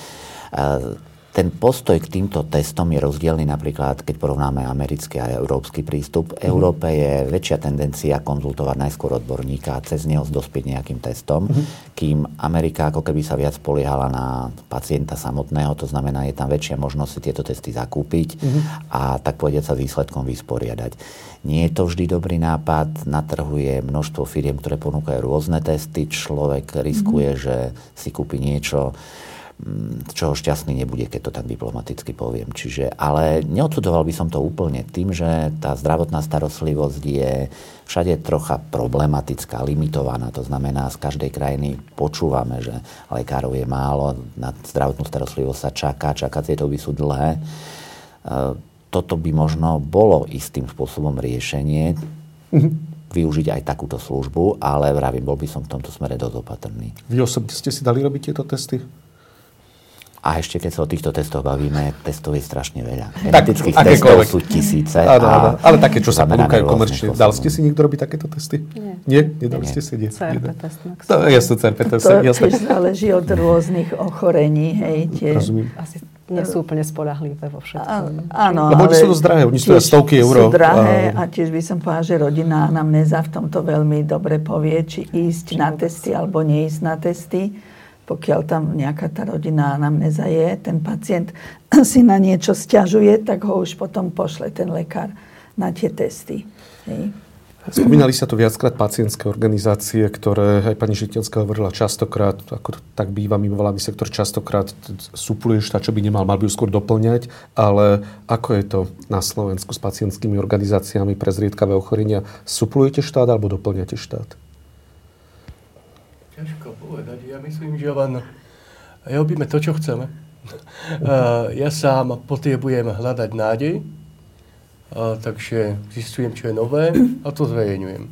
Ten postoj k týmto testom je rozdielný napríklad, keď porovnáme americký a európsky prístup. V Európe je väčšia tendencia konzultovať najskôr odborníka a cez neho dospieť nejakým testom, mm-hmm. kým Amerika ako keby sa viac poliehala na pacienta samotného, to znamená, je tam väčšia možnosť si tieto testy zakúpiť mm-hmm. a tak povedať sa výsledkom vysporiadať. Nie je to vždy dobrý nápad, na trhu je množstvo firiem, ktoré ponúkajú rôzne testy, človek riskuje, že si kúpi niečo, z čoho šťastný nebude, keď to tak diplomaticky poviem. Čiže, ale neodsudoval by som to úplne tým, že tá zdravotná starostlivosť je všade trocha problematická, limitovaná. To znamená, z každej krajiny počúvame, že lekárov je málo, na zdravotnú starostlivosť sa čaká, čakacie by sú dlhé. E, toto by možno bolo istým spôsobom riešenie, využiť aj takúto službu, ale vravím, bol by som v tomto smere dosť opatrný. Vy osobne ste si dali robiť tieto testy? A ešte keď sa o týchto testoch bavíme, testov je strašne veľa. Genetických testov sú tisíce. Áno, áno. Ale také, čo sa ponúkajú komerčne. Dal ste si niekto robiť takéto testy? Nie. Nie? Nedali ste si? Nie. CRP test. No, jasne, CRP test. To tiež záleží od rôznych ochorení. Hej, tie... Rozumiem. Asi nie sú úplne spolahlivé vo všetkom. Áno, Lebo oni sú dosť drahé, oni sú stovky eur. Sú drahé a tiež by som povedala, že rodina anamnéza v tomto veľmi dobre povie, či ísť na testy alebo neísť na testy pokiaľ tam nejaká tá rodina anamnéza je, ten pacient *clears throat* si na niečo stiažuje, tak ho už potom pošle ten lekár na tie testy. Hej. Spomínali sa tu viackrát pacientské organizácie, ktoré aj pani Žitenská hovorila častokrát, ako tak býva mimovládny sektor, častokrát supluje štát, čo by nemal, mal by ju skôr doplňať, ale ako je to na Slovensku s pacientskými organizáciami pre zriedkavé ochorenia? Suplujete štát alebo doplňate štát? Povedať. Ja myslím, že len robíme to, čo chceme. *laughs* ja sám potrebujem hľadať nádej, takže zistujem, čo je nové a to zverejňujem.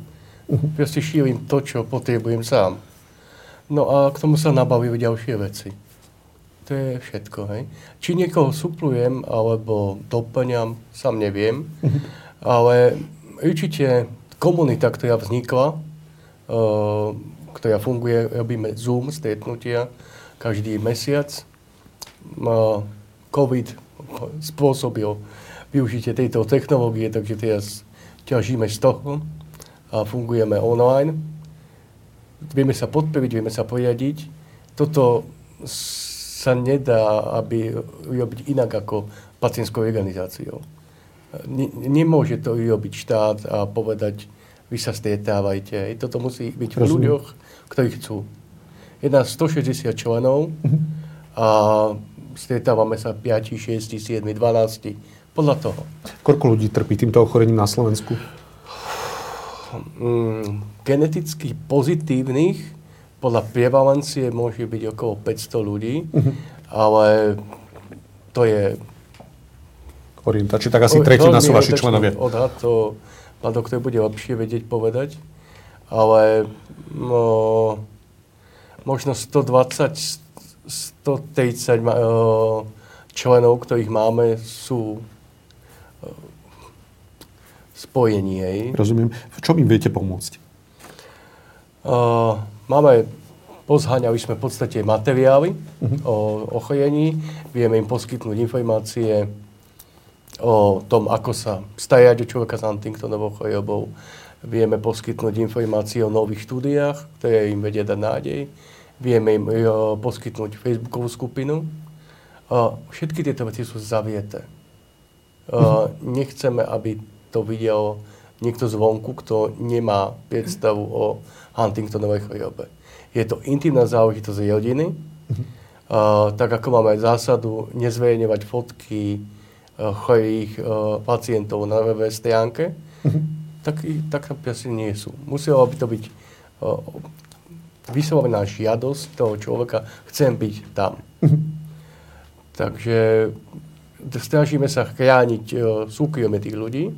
Proste šírim to, čo potrebujem sám. No a k tomu sa nabavujú ďalšie veci. To je všetko, hej. Či niekoho suplujem, alebo doplňam, sám neviem. *laughs* Ale určite komunita, ktorá vznikla, uh, ktorá funguje, robíme Zoom stretnutia každý mesiac. Uh, COVID spôsobil využitie tejto technológie, takže teraz ťažíme z toho a fungujeme online. Vieme sa podporiť, vieme sa poriadiť. Toto sa nedá, aby robiť inak ako pacientskou organizáciou. Nemôže to robiť štát a povedať, vy sa stretávajte. Toto musí byť v ľuďoch, ktorí chcú. Je nás 160 členov mhm. a stretávame sa 5, 6, 7, 12. Podľa toho. Koľko ľudí trpí týmto ochorením na Slovensku? Mm, geneticky pozitívnych podľa prevalencie môže byť okolo 500 ľudí, uh-huh. ale to je... Orientáči, tak asi tretina sú vaši členovia. Odhad to pán doktor bude lepšie vedieť povedať, ale no, možno 120, 130 e, členov, ktorých máme, sú e, spojení. Hej. Rozumiem. V čom im viete pomôcť? Uh, máme, pozhaňali sme v podstate materiály uh-huh. o ochojení, vieme im poskytnúť informácie o tom, ako sa stajať o človeka s Huntingtonovou chorobou. Vieme poskytnúť informácie o nových štúdiách, ktoré im vedia dať nádej. Vieme im uh, poskytnúť Facebookovú skupinu. Uh, všetky tieto veci sú zavieté. Uh, nechceme, aby to videl niekto zvonku, kto nemá predstavu o Huntingtonovej chorobe. Je to intimná záležitosť rodiny, uh, tak ako máme zásadu nezverejňovať fotky chorých uh, pacientov na web stránke, uh-huh. tak, tak asi nie sú. Muselo by to byť uh, vyslovená žiadosť toho človeka, chcem byť tam. Uh-huh. Takže snažíme sa chrániť uh, súkromie tých ľudí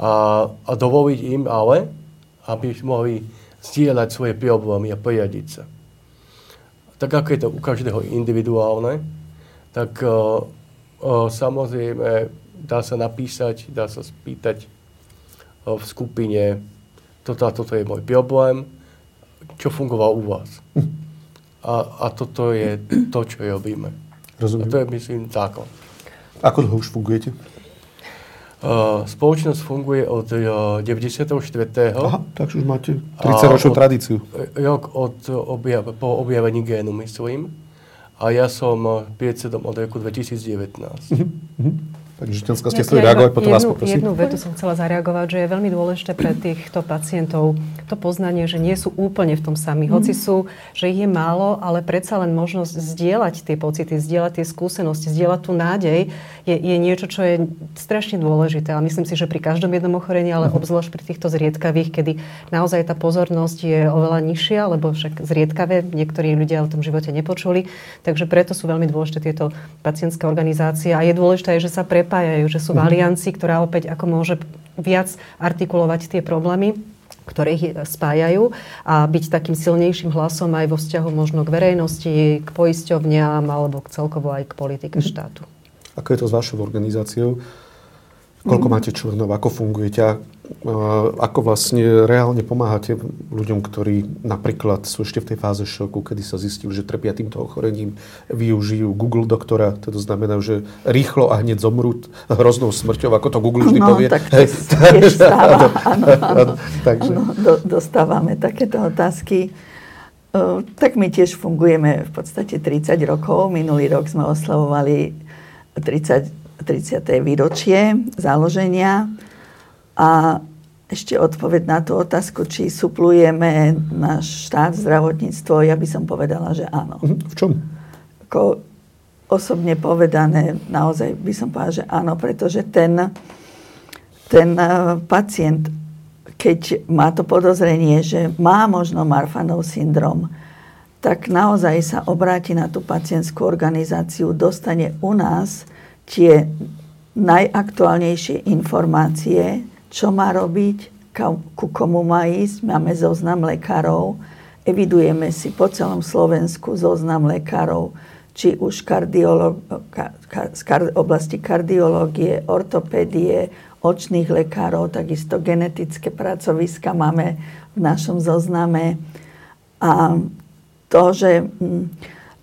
a, a dovoliť im ale, aby mohli zdieľať svoje problémy a poriadiť sa. Tak ako je to u každého individuálne, tak uh, uh, samozrejme dá sa napísať, dá sa spýtať uh, v skupine, toto a toto je môj problém, čo fungoval u vás. *laughs* A, a toto je to, čo robíme. Rozumiem. A to je, myslím, zákon. Ako dlho už fungujete? Uh, spoločnosť funguje od uh, 94. Aha, takže už máte 30 ročnú tradíciu. Rok od objav, po objavení génu, myslím. A ja som predsedom od roku 2019. Uh-huh. Pani Žitenská, ste chceli reagovať, potom jednu, vás poprosím. Jednu vetu som chcela zareagovať, že je veľmi dôležité pre týchto pacientov to poznanie, že nie sú úplne v tom sami. Mm. Hoci sú, že ich je málo, ale predsa len možnosť zdieľať tie pocity, zdieľať tie skúsenosti, zdieľať tú nádej je, je niečo, čo je strašne dôležité. A myslím si, že pri každom jednom ochorení, ale mm. obzvlášť pri týchto zriedkavých, kedy naozaj tá pozornosť je oveľa nižšia, lebo však zriedkavé niektorí ľudia o tom živote nepočuli. Takže preto sú veľmi dôležité tieto pacientské organizácie. A je dôležité, že sa pre prepájajú, že sú v mhm. aliancii, ktorá opäť ako môže viac artikulovať tie problémy ktoré ich spájajú a byť takým silnejším hlasom aj vo vzťahu možno k verejnosti, k poisťovniam alebo k celkovo aj k politike mhm. štátu. Ako je to s vašou organizáciou? Koľko máte členov? Ako fungujete? ako vlastne reálne pomáhate ľuďom, ktorí napríklad sú ešte v tej fáze šoku, kedy sa zistili, že trpia týmto ochorením, využijú Google doktora, to znamená, že rýchlo a hneď zomrú hroznou smrťou, ako to Google vždy no, povie. tak to tiež *laughs* stáva. *laughs* Áno, áno. Takže... Áno, do, dostávame takéto otázky. Uh, tak my tiež fungujeme v podstate 30 rokov. Minulý rok sme oslavovali 30, 30. výročie založenia. A ešte odpoveď na tú otázku, či suplujeme náš štát, zdravotníctvo, ja by som povedala, že áno. Mhm. V čom? Ako osobne povedané, naozaj by som povedala, že áno, pretože ten, ten eh, pacient, keď má to podozrenie, že má možno Marfanov syndrom, tak naozaj sa obráti na tú pacientskú organizáciu, dostane u nás tie najaktuálnejšie informácie, čo má robiť, ku komu má ísť. Máme zoznam lekárov, evidujeme si po celom Slovensku zoznam lekárov, či už kardiolo- ka- ka- z oblasti kardiológie, ortopédie, očných lekárov, takisto genetické pracoviska máme v našom zozname. A to, že mm,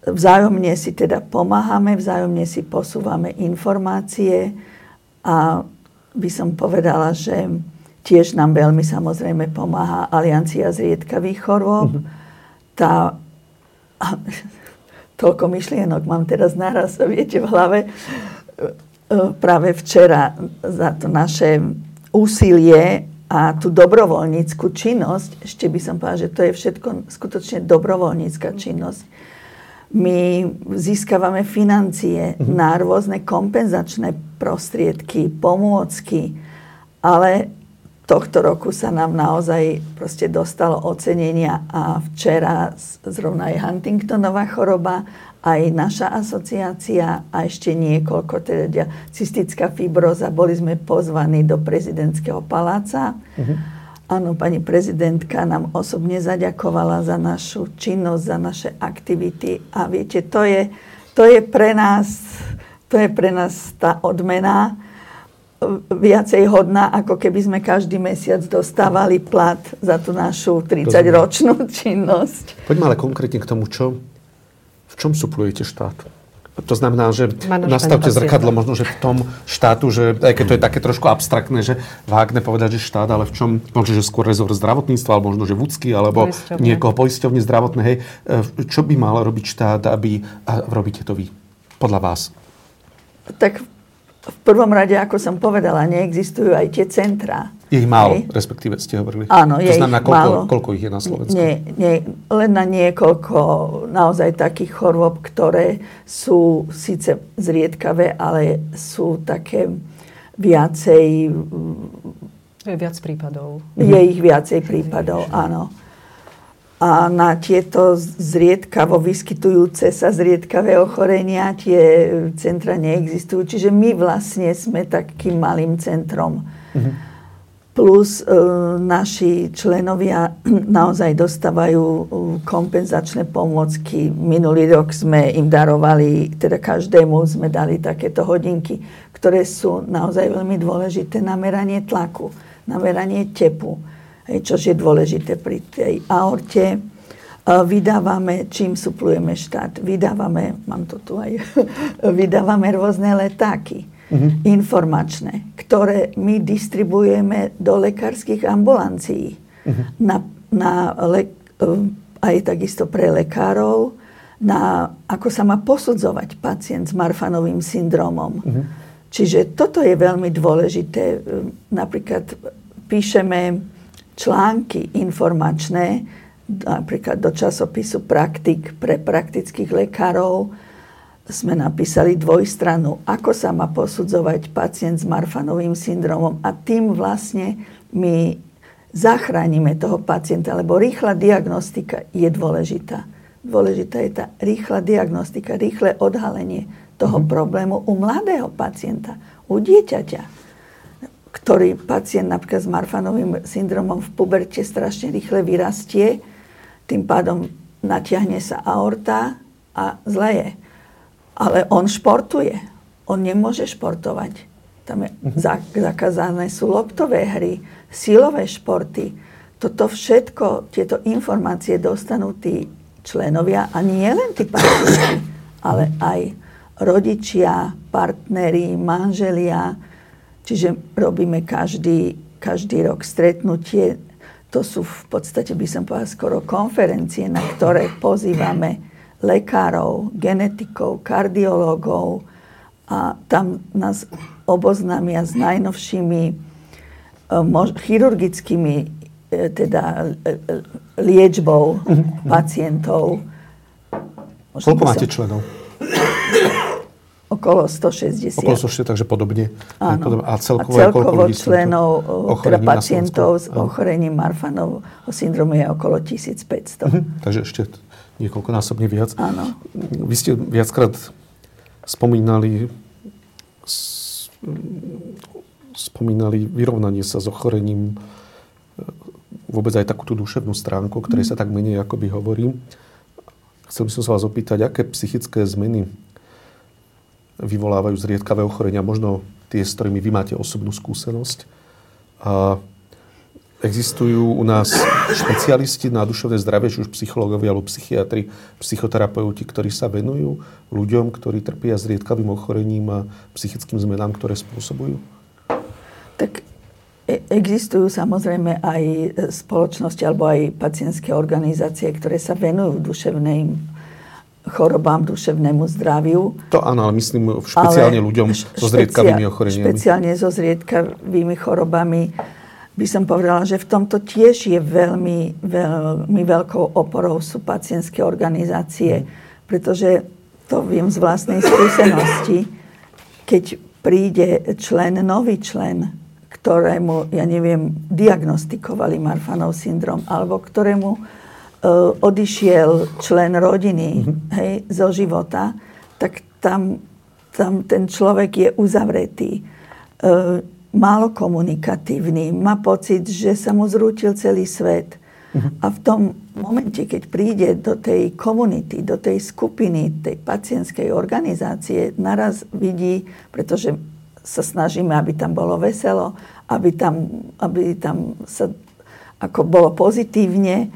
vzájomne si teda pomáhame, vzájomne si posúvame informácie a by som povedala, že tiež nám veľmi samozrejme pomáha Aliancia zriedkavých chorôb. Mm-hmm. Tá, toľko myšlienok mám teraz naraz, viete, v hlave. Práve včera za to naše úsilie a tú dobrovoľníckú činnosť, ešte by som povedala, že to je všetko skutočne dobrovoľnícka činnosť. My získavame financie mm-hmm. na rôzne kompenzačné prostriedky, pomôcky, ale tohto roku sa nám naozaj proste dostalo ocenenia a včera zrovna aj Huntingtonová choroba aj naša asociácia a ešte niekoľko, teda cystická fibroza. Boli sme pozvaní do prezidentského paláca. Uh-huh. Áno, pani prezidentka nám osobne zaďakovala za našu činnosť, za naše aktivity. A viete, to je, to je pre nás, to je pre nás tá odmena viacej hodná, ako keby sme každý mesiac dostávali plat za tú našu 30-ročnú *laughs* činnosť. Poďme ale konkrétne k tomu, čo čom suplujete štát? To znamená, že nastavte zrkadlo možno, že v tom štátu, že aj keď to je také trošku abstraktné, že vágne povedať, že štát, ale v čom, možno, že skôr rezort zdravotníctva, alebo možno, že vúcky, alebo poisťovne. niekoho poisťovne zdravotné, hej, e, čo by mal robiť štát, aby, a robíte to vy, podľa vás? Tak v prvom rade, ako som povedala, neexistujú aj tie centrá je ich málo, Hej. respektíve ste hovorili. Áno, je to znamená, koľko, málo. koľko ich je na Slovensku? Nie, nie, len na niekoľko naozaj takých chorôb, ktoré sú síce zriedkavé, ale sú také viacej... Je viac prípadov. Je ich viacej prípadov, áno. A na tieto zriedkavo vyskytujúce sa zriedkavé ochorenia tie centra neexistujú. Čiže my vlastne sme takým malým centrom. Uh-huh plus e, naši členovia *clears throat* naozaj dostávajú e, kompenzačné pomôcky. Minulý rok sme im darovali, teda každému sme dali takéto hodinky, ktoré sú naozaj veľmi dôležité na meranie tlaku, na meranie tepu, čo je dôležité pri tej aorte. E, vydávame, čím suplujeme štát, vydávame, mám to tu aj, *laughs* vydávame rôzne letáky uh-huh. informačné, ktoré my distribuujeme do lekárskych ambulancií. Uh-huh. Na, na le, eh, aj takisto pre lekárov, na ako sa má posudzovať pacient s Marfanovým syndromom. Uh-huh. Čiže toto je veľmi dôležité. Eh, napríklad píšeme články informačné, napríklad do časopisu Praktik pre praktických lekárov, sme napísali dvojstranu, ako sa má posudzovať pacient s Marfanovým syndromom a tým vlastne my zachránime toho pacienta, lebo rýchla diagnostika je dôležitá. Dôležitá je tá rýchla diagnostika, rýchle odhalenie toho mm-hmm. problému u mladého pacienta, u dieťaťa, ktorý pacient napríklad s Marfanovým syndromom v puberte strašne rýchle vyrastie, tým pádom natiahne sa aorta a zle je. Ale on športuje. On nemôže športovať. Tam je uh-huh. zakázané sú loptové hry, silové športy. Toto všetko, tieto informácie dostanú tí členovia a nie len tí pacienti, ale aj rodičia, partneri, manželia. Čiže robíme každý, každý rok stretnutie. To sú v podstate, by som povedala, skoro konferencie, na ktoré pozývame lekárov, genetikov, kardiológov a tam nás oboznámia s najnovšími eh, chirurgickými eh, teda eh, liečbou mm-hmm. pacientov. Možno Koľko máte členov? Okolo 160. Okolo 160, takže podobne. Áno. A celkovo, a celkovo členov, teda pacientov s ochorením Marfanov syndromu je okolo 1500. Mhm. Takže ešte niekoľkonásobne viac. Áno. Vy ste viackrát spomínali spomínali vyrovnanie sa s ochorením, e, vôbec aj takúto duševnú stránku, o ktorej sa tak menej akoby hovorí. Chcel by som sa vás opýtať, aké psychické zmeny vyvolávajú zriedkavé ochorenia, možno tie, s ktorými vy máte osobnú skúsenosť. A Existujú u nás špecialisti na duševné zdravie, či už psychológovia alebo psychiatri, psychoterapeuti, ktorí sa venujú ľuďom, ktorí trpia zriedkavým ochorením a psychickým zmenám, ktoré spôsobujú? Tak e, existujú samozrejme aj spoločnosti alebo aj pacientské organizácie, ktoré sa venujú duševným chorobám, duševnému zdraviu. To áno, ale myslím špeciálne ale ľuďom so zriedkavými ochoreniami. Špeciálne so zriedkavými chorobami by som povedala, že v tomto tiež je veľmi, veľmi veľkou oporou sú pacientské organizácie, pretože to viem z vlastnej skúsenosti, keď príde člen, nový člen, ktorému, ja neviem, diagnostikovali Marfanov syndrom, alebo ktorému uh, odišiel člen rodiny mm-hmm. hej, zo života, tak tam, tam ten človek je uzavretý. Uh, málo komunikatívny, má pocit, že sa mu zrútil celý svet. Uh-huh. A v tom momente, keď príde do tej komunity, do tej skupiny, tej pacientskej organizácie, naraz vidí, pretože sa snažíme, aby tam bolo veselo, aby tam, aby tam sa ako bolo pozitívne,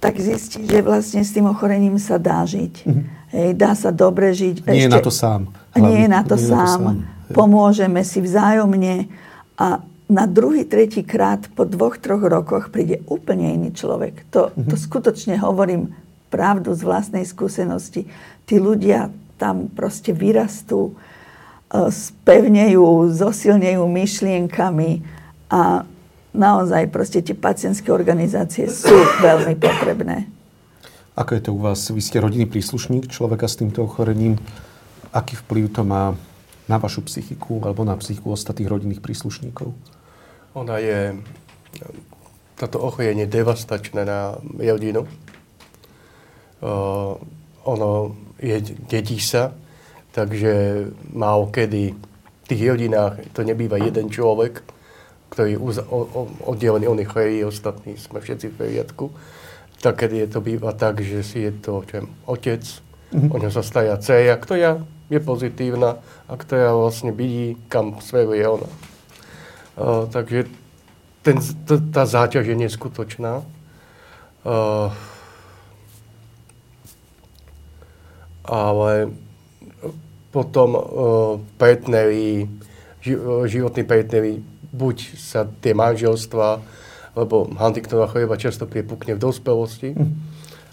tak zistí, že vlastne s tým ochorením sa dá žiť. Uh-huh. Hej, dá sa dobre žiť. Nie ešte, je na to sám. Hlavne, nie je na to, nie sám. Na to sám pomôžeme si vzájomne a na druhý, tretí krát po dvoch, troch rokoch príde úplne iný človek. To, to skutočne hovorím pravdu z vlastnej skúsenosti. Tí ľudia tam proste vyrastú, e, spevnejú, zosilnejú myšlienkami a naozaj proste tie pacientské organizácie sú veľmi potrebné. Ako je to u vás? Vy ste rodinný príslušník človeka s týmto ochorením. Aký vplyv to má na vašu psychiku alebo na psychiku ostatných rodinných príslušníkov? Ona je, táto ochorenie devastačné na rodinu. Uh, ono je, detí sa, takže málo kedy v tých rodinách to nebýva jeden človek, ktorý je oddelený, on je chorý, ostatní sme všetci v poriadku. Tak, kedy je to býva tak, že si je to čo otec, mm-hmm. o ňo sa stará dceria, ktorá je pozitívna a ktorá vlastne vidí, kam smeruje ona. Takže ten, t- tá záťaž je neskutočná. Ale potom uh, partneri, ži- životní partneri, buď sa tie manželstva, lebo Huntingtonová choroba často priepukne v dospelosti,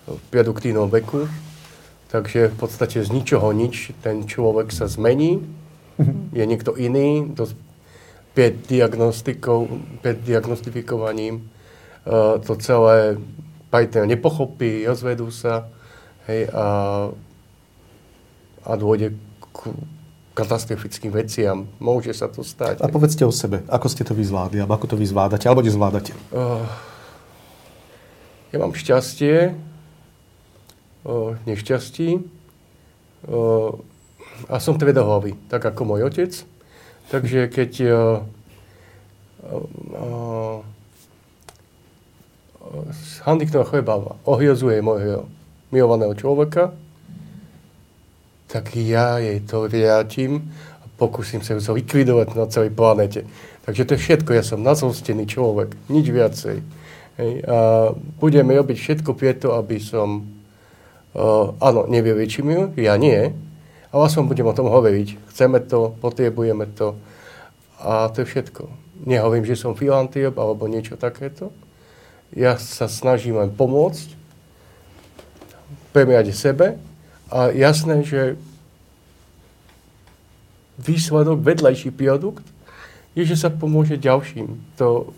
v produktívnom veku, Takže v podstate z ničoho nič ten človek sa zmení, mhm. je niekto iný, dosť pred diagnostikou, pred diagnostifikovaním uh, to celé partner nepochopí, rozvedú sa hej, a, a dôjde k katastrofickým veciam. Môže sa to stať. A povedzte o sebe. Ako ste to vyzvládli? Alebo ako to vyzvládate? Alebo nezvládate? Uh, ja mám šťastie, nešťastí a som tvedohlavý, tak ako môj otec. Takže keď o, o, Huntingtonova choroba ohrozuje môjho milovaného človeka, tak ja jej to vrátim a pokúsim sa ju likvidovať na celej planete. Takže to je všetko, ja som nazlostený človek, nič viacej. Hej. A budeme robiť všetko preto, aby som Uh, áno, nevyliečím ju, ja nie, ale som budem o tom hovoriť. Chceme to, potrebujeme to a to je všetko. Nehovorím, že som filantiop alebo niečo takéto. Ja sa snažím len pomôcť, premiať sebe a jasné, že výsledok, vedľajší produkt je, že sa pomôže ďalším. To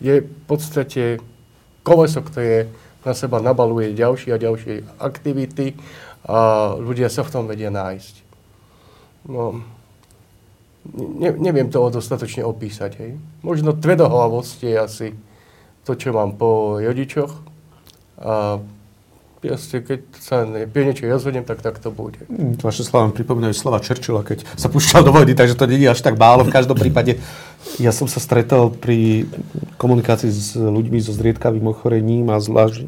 je v podstate koleso, ktoré na seba nabaluje ďalšie a ďalšie aktivity a ľudia sa v tom vedia nájsť. No, ne, neviem to dostatočne opísať. Hej. Možno tvedohlavosť je asi to, čo mám po rodičoch a proste, keď sa niečo rozhodnem, tak tak to bude. Vaše slova mi pripomínajú slova Churchilla, keď sa púšťal do vojny, takže to nie je až tak málo. V každom prípade ja som sa stretol pri komunikácii s ľuďmi so zriedkavým ochorením a zvlášť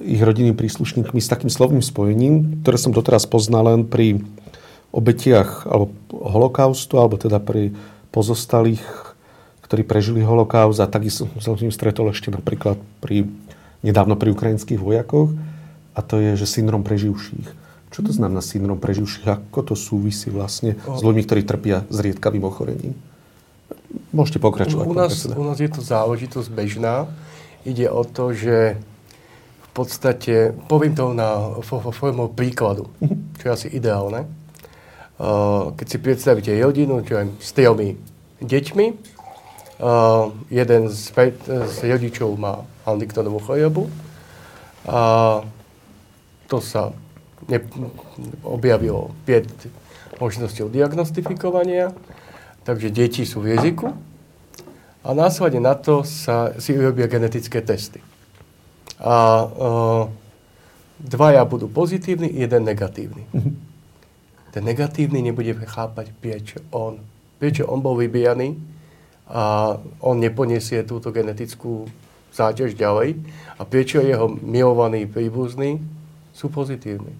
ich rodinnými príslušníkmi s takým slovným spojením, ktoré som doteraz poznal len pri obetiach alebo holokaustu, alebo teda pri pozostalých, ktorí prežili holokaust a takisto som s ním stretol ešte napríklad pri nedávno pri ukrajinských vojakoch a to je, že syndrom preživších. Čo to znamená syndrom preživších? Ako to súvisí vlastne s ľuďmi, ktorí trpia zriedkavým ochorením? Môžete pokračovať. U nás, u nás je to záležitosť bežná. Ide o to, že v podstate, poviem to na formou príkladu, mhm. čo je asi ideálne. Keď si predstavíte rodinu, čo je s tromi deťmi, jeden z, z rodičov má Huntingtonovú chorobu. A to sa ne, objavilo 5 možnosťou diagnostifikovania, takže deti sú v jazyku a následne na to sa si urobia genetické testy. A uh, dvaja budú pozitívni, jeden negatívny. Mm-hmm. Ten negatívny nebude chápať, prečo on, prečo on bol vybijaný a on neponiesie túto genetickú záťaž ďalej a prečo jeho milovaní príbuzní sú pozitívni.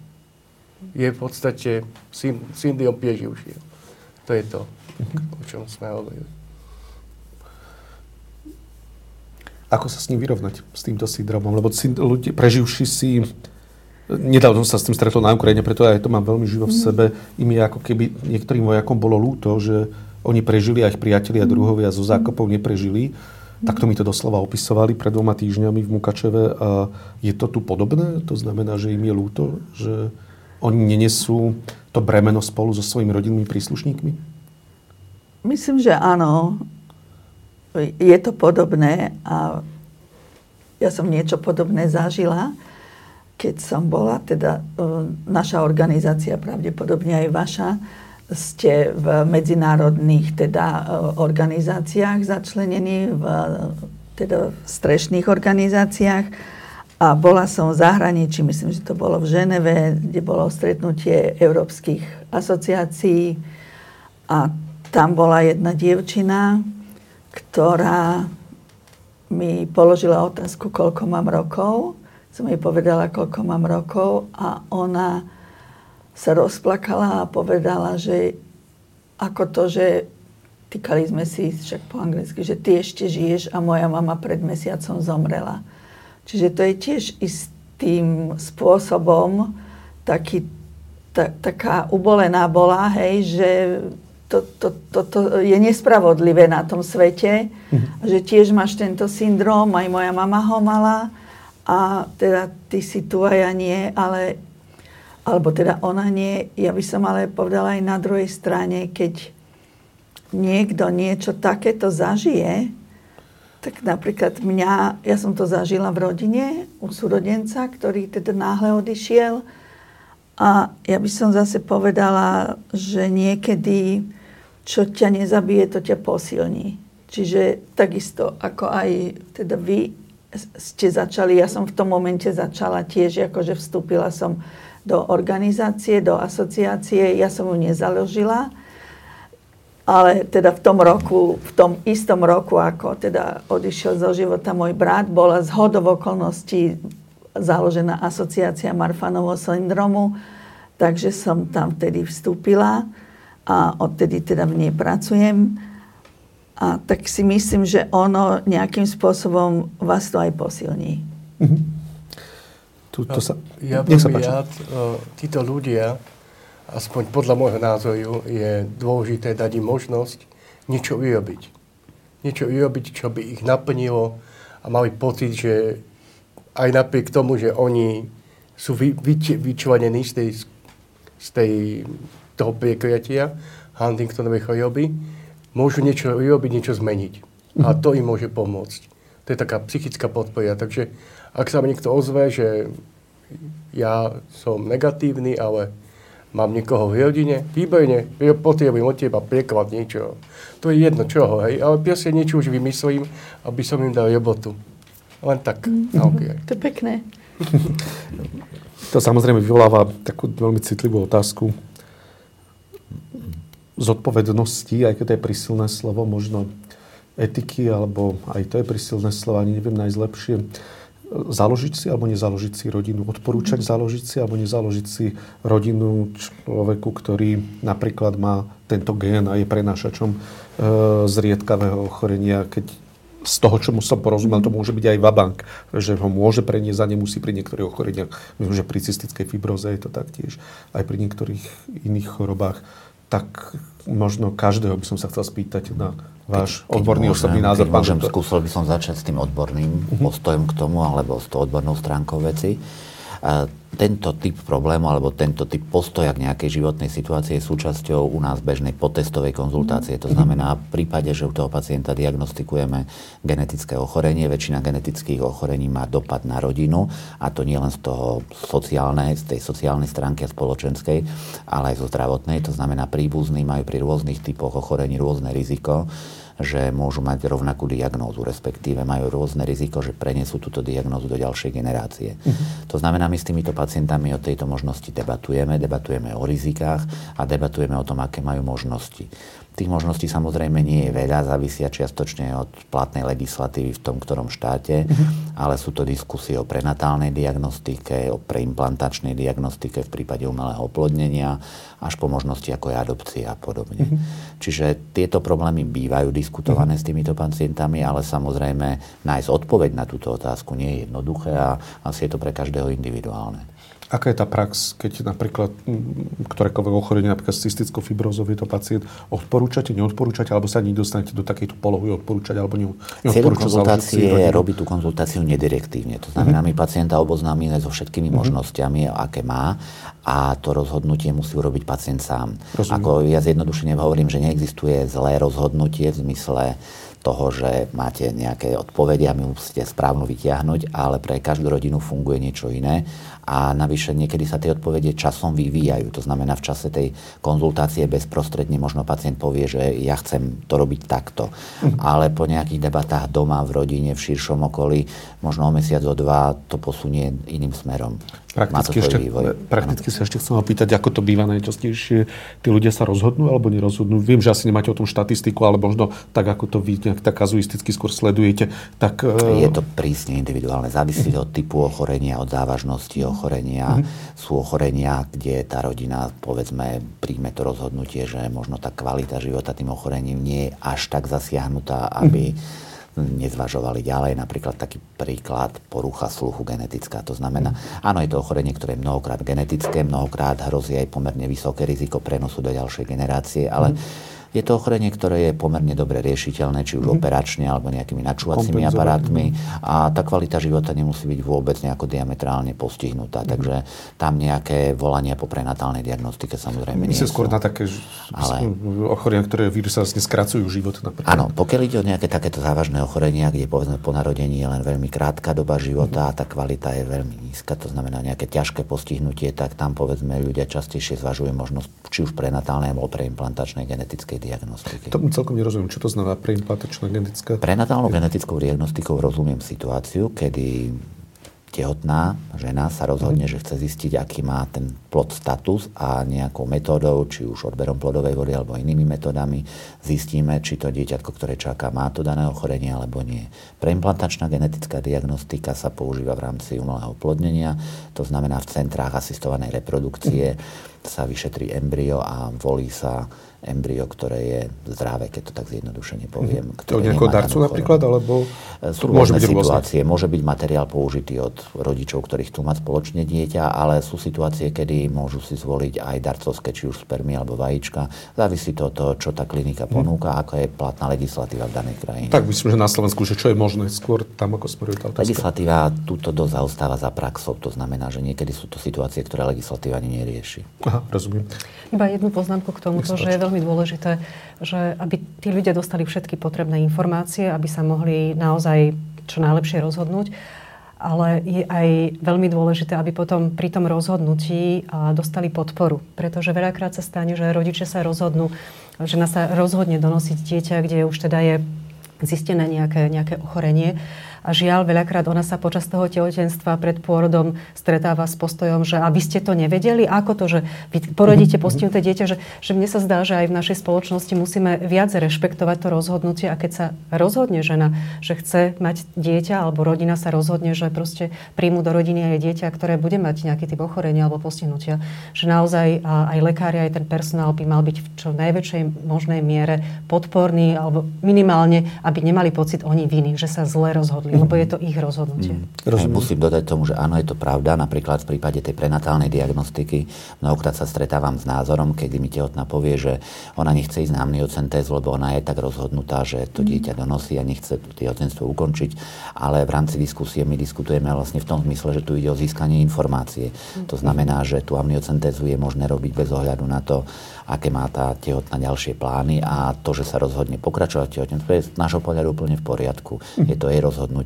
Je v podstate syndrom preživšieho. To je to, o čom sme hovorili. Ako sa s ním vyrovnať, s týmto syndromom? Lebo ľudia, preživší si Nedávno som sa s tým stretol na Ukrajine, preto aj to mám veľmi živo v sebe. Im je ako keby niektorým vojakom bolo ľúto, že oni prežili a ich priatelia druhovia zo zákopov neprežili Takto mi to doslova opisovali pred dvoma týždňami v Mukačeve. A je to tu podobné? To znamená, že im je ľúto, že oni nenesú to bremeno spolu so svojimi rodinnými príslušníkmi? Myslím, že áno. Je to podobné a ja som niečo podobné zažila, keď som bola, teda e, naša organizácia, pravdepodobne aj vaša, ste v medzinárodných teda, e, organizáciách začlenení, v teda strešných organizáciách. A bola som v zahraničí, myslím, že to bolo v Ženeve, kde bolo stretnutie európskych asociácií. A tam bola jedna dievčina, ktorá mi položila otázku, koľko mám rokov. Som jej povedala, koľko mám rokov a ona sa rozplakala a povedala, že ako to, že týkali sme si však po anglicky, že ty ešte žiješ a moja mama pred mesiacom zomrela. Čiže to je tiež istým spôsobom taký, ta, taká ubolená bola, hej, že to, to, to, to je nespravodlivé na tom svete, mm. že tiež máš tento syndrom, aj moja mama ho mala a teda ty si tu a ja nie, ale alebo teda ona nie, ja by som ale povedala aj na druhej strane, keď niekto niečo takéto zažije, tak napríklad mňa, ja som to zažila v rodine u súrodenca, ktorý teda náhle odišiel. A ja by som zase povedala, že niekedy, čo ťa nezabije, to ťa posilní. Čiže takisto, ako aj teda vy ste začali, ja som v tom momente začala tiež, akože vstúpila som do organizácie, do asociácie. Ja som ju nezaložila, ale teda v tom roku, v tom istom roku, ako teda odišiel zo života môj brat, bola z hodov okolností založená asociácia Marfanovho syndromu, takže som tam vtedy vstúpila a odtedy teda v nej pracujem. A tak si myslím, že ono nejakým spôsobom vás to aj posilní. Mm-hmm. Tu, to sa, ja nech sa páči. Rád, uh, títo ľudia, aspoň podľa môjho názoru, je dôležité dať im možnosť niečo urobiť. Niečo urobiť, čo by ich naplnilo a mali pocit, že aj napriek tomu, že oni sú vy, vy, vyčlenení z tej, z tej, toho prekriatia Huntingtonovej choroby, môžu niečo urobiť, niečo zmeniť. A mhm. to im môže pomôcť. To je taká psychická podpora. Takže ak sa mi niekto ozve, že ja som negatívny, ale mám niekoho v rodine, výborne, potrebujem od teba preklad niečo. To je jedno čoho, hej, ale proste niečo už vymyslím, aby som im dal robotu. Len tak. Mm-hmm. Okay. To je pekné. To samozrejme vyvoláva takú veľmi citlivú otázku zodpovednosti, aj keď to je prísilné slovo, možno etiky, alebo aj to je prísilné slovo, ani neviem najzlepšie. Založiť si alebo nezaložiť si rodinu, odporúčať mm. založiť si alebo nezaložiť si rodinu človeku, ktorý napríklad má tento gén a je prenášačom e, zriedkavého ochorenia, keď z toho, čo mu som porozumel, to môže byť aj vabank, že ho môže preniesť a nemusí pri niektorých ochoreniach. Myslím, že pri cystickej fibroze je to taktiež, aj pri niektorých iných chorobách tak možno každého by som sa chcel spýtať na váš keď, odborný keď osobný názor. Keď môžem, skúsil by som začať s tým odborným uh-huh. postojom k tomu, alebo s tou odbornou stránkou veci tento typ problému alebo tento typ postoja k nejakej životnej situácii je súčasťou u nás bežnej potestovej konzultácie. To znamená, v prípade, že u toho pacienta diagnostikujeme genetické ochorenie, väčšina genetických ochorení má dopad na rodinu a to nie len z toho sociálnej, z tej sociálnej stránky a spoločenskej, ale aj zo zdravotnej. To znamená, príbuzní majú pri rôznych typoch ochorení rôzne riziko že môžu mať rovnakú diagnózu, respektíve majú rôzne riziko, že prenesú túto diagnózu do ďalšej generácie. Uh-huh. To znamená, my s týmito pacientami o tejto možnosti debatujeme, debatujeme o rizikách a debatujeme o tom, aké majú možnosti. Tých možností samozrejme nie je veľa, závisia čiastočne od platnej legislatívy v tom ktorom štáte, mm-hmm. ale sú to diskusie o prenatálnej diagnostike, o preimplantačnej diagnostike v prípade umelého oplodnenia, až po možnosti ako je adopcia a podobne. Mm-hmm. Čiže tieto problémy bývajú diskutované mm-hmm. s týmito pacientami, ale samozrejme nájsť odpoveď na túto otázku nie je jednoduché a asi je to pre každého individuálne. Aká je tá prax, keď napríklad ktorékoľvek ochorenie, napríklad cystickou fibrózou je to pacient, odporúčate, neodporúčate, alebo sa ani dostanete do takejto polohy odporúčať, alebo neodporúčať? Cieľom konzultácie je robiť tú konzultáciu nedirektívne. To znamená, mm-hmm. my pacienta oboznámime so všetkými mm-hmm. možnosťami, aké má a to rozhodnutie musí urobiť pacient sám. Rozumiem. Ako ja zjednodušene hovorím, že neexistuje zlé rozhodnutie v zmysle toho, že máte nejaké odpovede a my musíte správnu vytiahnuť, ale pre každú rodinu funguje niečo iné a navyše niekedy sa tie odpovede časom vyvíjajú. To znamená, v čase tej konzultácie bezprostredne možno pacient povie, že ja chcem to robiť takto. Mm. Ale po nejakých debatách doma, v rodine, v širšom okolí, možno o mesiac, o dva to posunie iným smerom. Prakticky, ešte, prakticky sa ešte chcem opýtať, ako to býva najčastejšie. Tí ľudia sa rozhodnú alebo nerozhodnú. Viem, že asi nemáte o tom štatistiku, ale možno tak, ako to vy nejak tak kazuisticky skôr sledujete. Tak, Je to prísne individuálne. Závisí od typu ochorenia, od závažnosti ochorenia. Uh-huh. Sú ochorenia, kde tá rodina, povedzme, príjme to rozhodnutie, že možno tá kvalita života tým ochorením nie je až tak zasiahnutá, aby uh-huh nezvažovali ďalej. Napríklad taký príklad porucha sluchu genetická. To znamená, áno, je to ochorenie, ktoré je mnohokrát genetické, mnohokrát hrozí aj pomerne vysoké riziko prenosu do ďalšej generácie, ale mm je to ochorenie, ktoré je pomerne dobre riešiteľné, či už mm-hmm. operačne alebo nejakými načúvacími aparátmi a tá kvalita života nemusí byť vôbec nejako diametrálne postihnutá. Mm-hmm. Takže tam nejaké volania po prenatálnej diagnostike samozrejme nie sú. skôr na také ale... ochorenia, ktoré vírusy vlastne skracujú život. Napríklad. Áno, pokiaľ ide o nejaké takéto závažné ochorenia, kde povedzme po narodení je len veľmi krátka doba života mm-hmm. a tá kvalita je veľmi nízka, to znamená nejaké ťažké postihnutie, tak tam povedzme ľudia častejšie zvažujú možnosť či už prenatálnej alebo preimplantačnej genetickej diagnostiky. Tomu celkom nerozumiem, čo to znamená preimplantačná genetická? Prenatálnou genetickou diagnostikou rozumiem situáciu, kedy tehotná žena sa rozhodne, mm. že chce zistiť, aký má ten plod status a nejakou metódou, či už odberom plodovej vody alebo inými metódami, zistíme, či to dieťatko, ktoré čaká, má to dané ochorenie alebo nie. Preimplantačná genetická diagnostika sa používa v rámci umelého plodnenia, to znamená v centrách asistovanej reprodukcie mm. Sa vyšetrí embryo a volí sa embryo, ktoré je zdravé, keď to tak zjednodušene poviem. Mm. To od nejakého darcu napríklad? Alebo sú môže byť situácie. Rôzne. Môže byť materiál použitý od rodičov, ktorí chcú mať spoločne dieťa, ale sú situácie, kedy môžu si zvoliť aj darcovské, či už spermy alebo vajíčka. Závisí to od toho, čo tá klinika mhm. ponúka, mm. ako je platná legislatíva v danej krajine. Tak myslím, že na Slovensku, že čo je možné skôr tam, ako smeruje tá otázka. Legislatíva túto dosť zaostáva za praxou. To znamená, že niekedy sú to situácie, ktoré legislatíva ani nerieši. *laughs* Aha, rozumiem. Iba jednu poznámku k tomu, že je veľmi dôležité, že aby tí ľudia dostali všetky potrebné informácie, aby sa mohli naozaj čo najlepšie rozhodnúť. Ale je aj veľmi dôležité, aby potom pri tom rozhodnutí dostali podporu. Pretože veľakrát sa stane, že rodičia sa rozhodnú, žena sa rozhodne donosiť dieťa, kde už teda je zistené nejaké, nejaké ochorenie a žiaľ, veľakrát ona sa počas toho tehotenstva pred pôrodom stretáva s postojom, že a vy ste to nevedeli, ako to, že vy porodíte *laughs* postihnuté dieťa, že, že mne sa zdá, že aj v našej spoločnosti musíme viac rešpektovať to rozhodnutie a keď sa rozhodne žena, že chce mať dieťa alebo rodina sa rozhodne, že proste príjmu do rodiny aj dieťa, ktoré bude mať nejaký typ ochorenia alebo postihnutia, že naozaj aj lekári, aj ten personál by mal byť v čo najväčšej možnej miere podporný alebo minimálne, aby nemali pocit oni viny, že sa zle rozhodli, lebo je to ich rozhodnutie. Mm. Musím dodať tomu, že áno, je to pravda. Napríklad v prípade tej prenatálnej diagnostiky mnohokrát sa stretávam s názorom, kedy mi tehotná povie, že ona nechce ísť na amniocentéz, lebo ona je tak rozhodnutá, že to dieťa donosí a nechce tehotenstvo ukončiť. Ale v rámci diskusie my diskutujeme vlastne v tom zmysle, že tu ide o získanie informácie. To znamená, že tú amniocentézu je možné robiť bez ohľadu na to, aké má tá tehotná ďalšie plány a to, že sa rozhodne pokračovať v tehotenstve, je z nášho pohľadu úplne v poriadku. Je to jej rozhodnutie.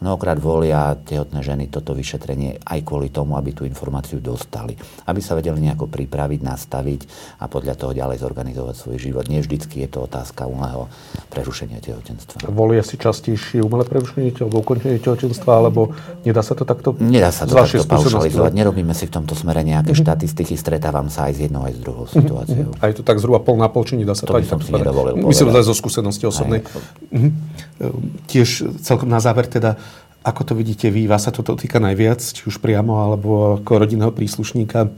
Mnohokrát volia tehotné ženy toto vyšetrenie aj kvôli tomu, aby tú informáciu dostali. Aby sa vedeli nejako pripraviť, nastaviť a podľa toho ďalej zorganizovať svoj život. Nie vždycky je to otázka umelého prerušenia tehotenstva. Volia si častejšie umelé prerušenie alebo ukončenie tehotenstva, alebo nedá sa to takto Nedá sa to takto paušalizovať. Nerobíme si v tomto smere nejaké mm-hmm. štatistiky, stretávam sa aj s jednou aj s druhou situáciou. A je to tak zhruba pol na pol, či nedá sa to, to si nedovolil Myslím, zo skúsenosti osobnej. Mhm. Tiež celkom na záver teda, ako to vidíte vy, vás sa toto týka najviac, či už priamo, alebo ako rodinného príslušníka.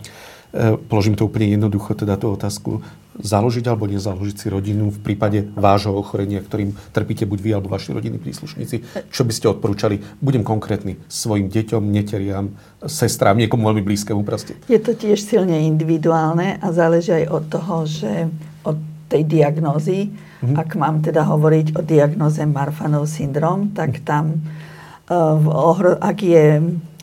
E, položím to úplne jednoducho, teda tú otázku. Založiť alebo nezaložiť si rodinu v prípade vášho ochorenia, ktorým trpíte buď vy alebo vaši rodinní príslušníci. Čo by ste odporúčali? Budem konkrétny. Svojim deťom, neteriam, sestrám, niekomu veľmi blízkemu proste. Je to tiež silne individuálne a záleží aj od toho, že od tej diagnózy, mm-hmm. ak mám teda hovoriť o diagnoze Marfanov syndrom, tak tam, uh, ak je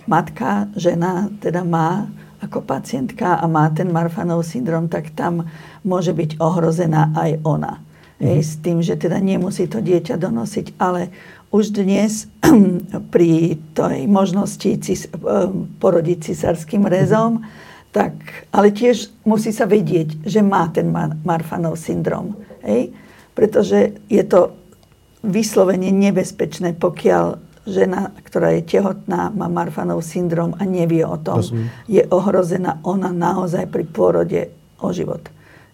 matka, žena, teda má ako pacientka a má ten Marfanov syndrom, tak tam môže byť ohrozená aj ona. Mm-hmm. Hej, s tým, že teda nemusí to dieťa donosiť, ale už dnes *clears throat* pri tej možnosti cis, eh, porodiť cisárským rezom, mm-hmm. tak, ale tiež musí sa vedieť, že má ten Marfanov syndrom. Hej? Pretože je to vyslovene nebezpečné, pokiaľ žena, ktorá je tehotná, má Marfanov syndrom a nevie o tom, Rozumiem. je ohrozená ona naozaj pri pôrode o život.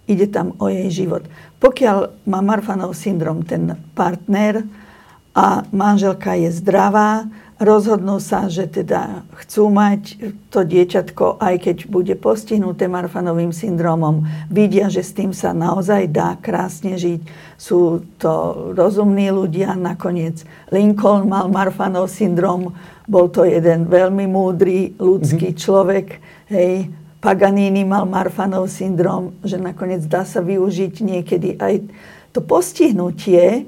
Ide tam o jej život. Pokiaľ má Marfanov syndrom ten partner a manželka je zdravá, rozhodnú sa, že teda chcú mať to dieťatko, aj keď bude postihnuté Marfanovým syndromom. Vidia, že s tým sa naozaj dá krásne žiť. Sú to rozumní ľudia. Nakoniec Lincoln mal Marfanov syndrom. Bol to jeden veľmi múdry ľudský mm-hmm. človek. Hej. Paganini mal Marfanov syndrom, že nakoniec dá sa využiť niekedy aj to postihnutie,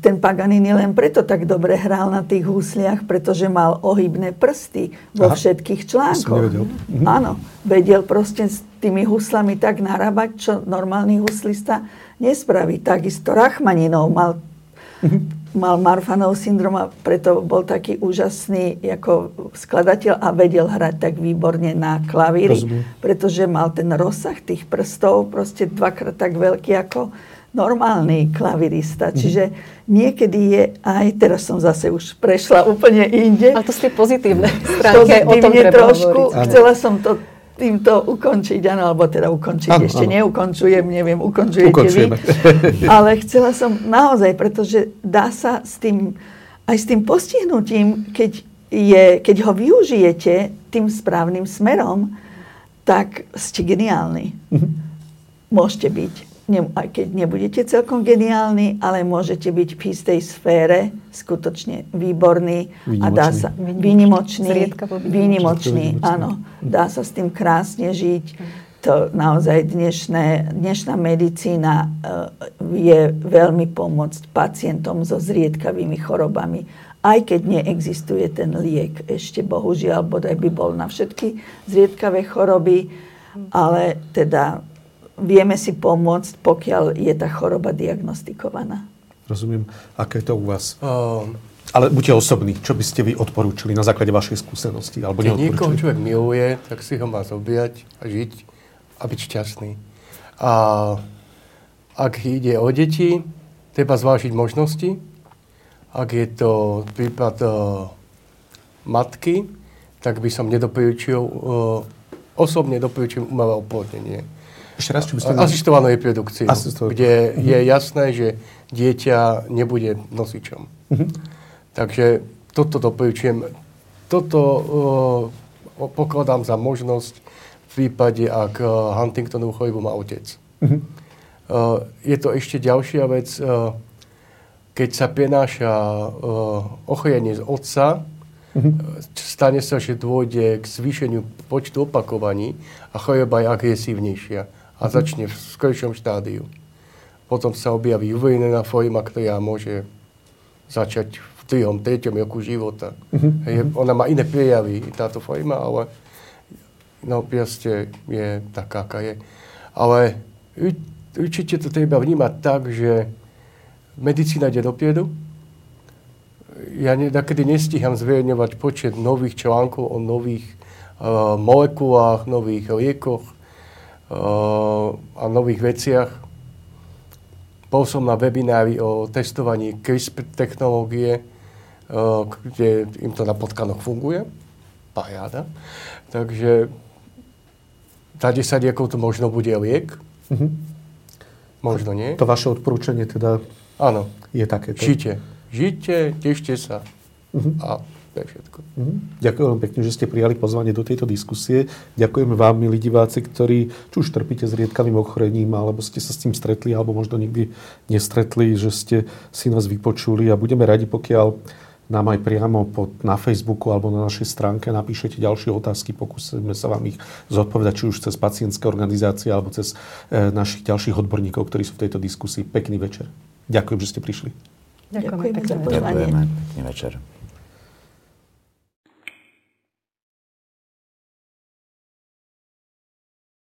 ten Paganini len preto tak dobre hral na tých husliach, pretože mal ohybné prsty vo Aha, všetkých článkoch. Vedel. Mhm. Áno, vedel proste s tými huslami tak narábať, čo normálny huslista nespraví. Takisto Rachmaninov mal, mhm. mal Marfanov syndrom a preto bol taký úžasný ako skladateľ a vedel hrať tak výborne na klavíri, Rozumiem. pretože mal ten rozsah tých prstov proste dvakrát tak veľký ako normálny klavirista. Mhm. Čiže niekedy je aj, teraz som zase už prešla úplne inde. Ale to sú tie pozitívne stránky, o tom treba trošku, hovoriť. Chcela som to týmto ukončiť, áno, alebo teda ukončiť. Ano, Ešte ano. neukončujem, neviem, ukončujete Ukončujeme. vy. *laughs* *laughs* Ale chcela som naozaj, pretože dá sa s tým, aj s tým postihnutím, keď, je, keď ho využijete tým správnym smerom, tak ste geniálni. Mm-hmm. Môžete byť ne, aj keď nebudete celkom geniálni, ale môžete byť v istej sfére skutočne výborný výnimočný. a dá sa výnimočný, výnimočný, áno, dá sa s tým krásne žiť. To naozaj dnešné, dnešná medicína uh, vie veľmi pomôcť pacientom so zriedkavými chorobami. Aj keď neexistuje ten liek, ešte bohužiaľ, bodaj by bol na všetky zriedkavé choroby, ale teda vieme si pomôcť, pokiaľ je tá choroba diagnostikovaná. Rozumiem. Aké je to u vás? Uh, Ale buďte osobní. Čo by ste vy odporúčili na základe vašej skúsenosti? Alebo keď niekoho človek miluje, tak si ho má zobíjať a žiť a byť šťastný. A ak ide o deti, treba zvážiť možnosti Ak je to prípad uh, matky, tak by som nedoporučil, uh, osobne doporučujem umelé oplodnenie. Ešte raz, či by ste... Asistovanú reprodukciu, Asistovanú. kde uh-huh. je jasné, že dieťa nebude nosičom. Uh-huh. Takže toto doporučujem. Toto uh, pokladám za možnosť v prípade, ak uh, Huntingtonovú chorobu má otec. Uh-huh. Uh, je to ešte ďalšia vec. Uh, keď sa prenáša uh, ochorenie z otca Mm-hmm. Stane sa, že dôjde k zvýšeniu počtu opakovaní a choroba je agresívnejšia a začne v skoršom štádiu. Potom sa objaví uvedená forma, ktorá môže začať v druhom, treťom roku života. Mm-hmm. Je, ona má iné prejavy, táto forma, ale no proste je taká, aká je. Ale určite to treba vnímať tak, že medicína ide dopredu, ja niekedy nestíham zverejňovať počet nových článkov o nových uh, molekulách, nových liekoch a nových veciach. Bol som na webinári o testovaní CRISPR technológie, kde im to na potkanoch funguje. Pajáda. Takže za 10 rokov to možno bude liek. Mm-hmm. Možno nie. To vaše odporúčanie teda Áno. je takéto? Žite žite, tešte sa. Uh-huh. A to je všetko. Uh-huh. Ďakujem vám pekne, že ste prijali pozvanie do tejto diskusie. Ďakujeme vám, milí diváci, ktorí či už trpíte s riedkavým ochorením, alebo ste sa s tým stretli, alebo možno nikdy nestretli, že ste si nás vypočuli a budeme radi, pokiaľ nám aj priamo pod, na Facebooku alebo na našej stránke napíšete ďalšie otázky, pokúsime sa vám ich zodpovedať, či už cez pacientské organizácie alebo cez e, našich ďalších odborníkov, ktorí sú v tejto diskusii. Pekný večer. Ďakujem, že ste prišli. Ďakujeme, Ďakujeme za pozvanie. Ďakujeme. Pekný večer.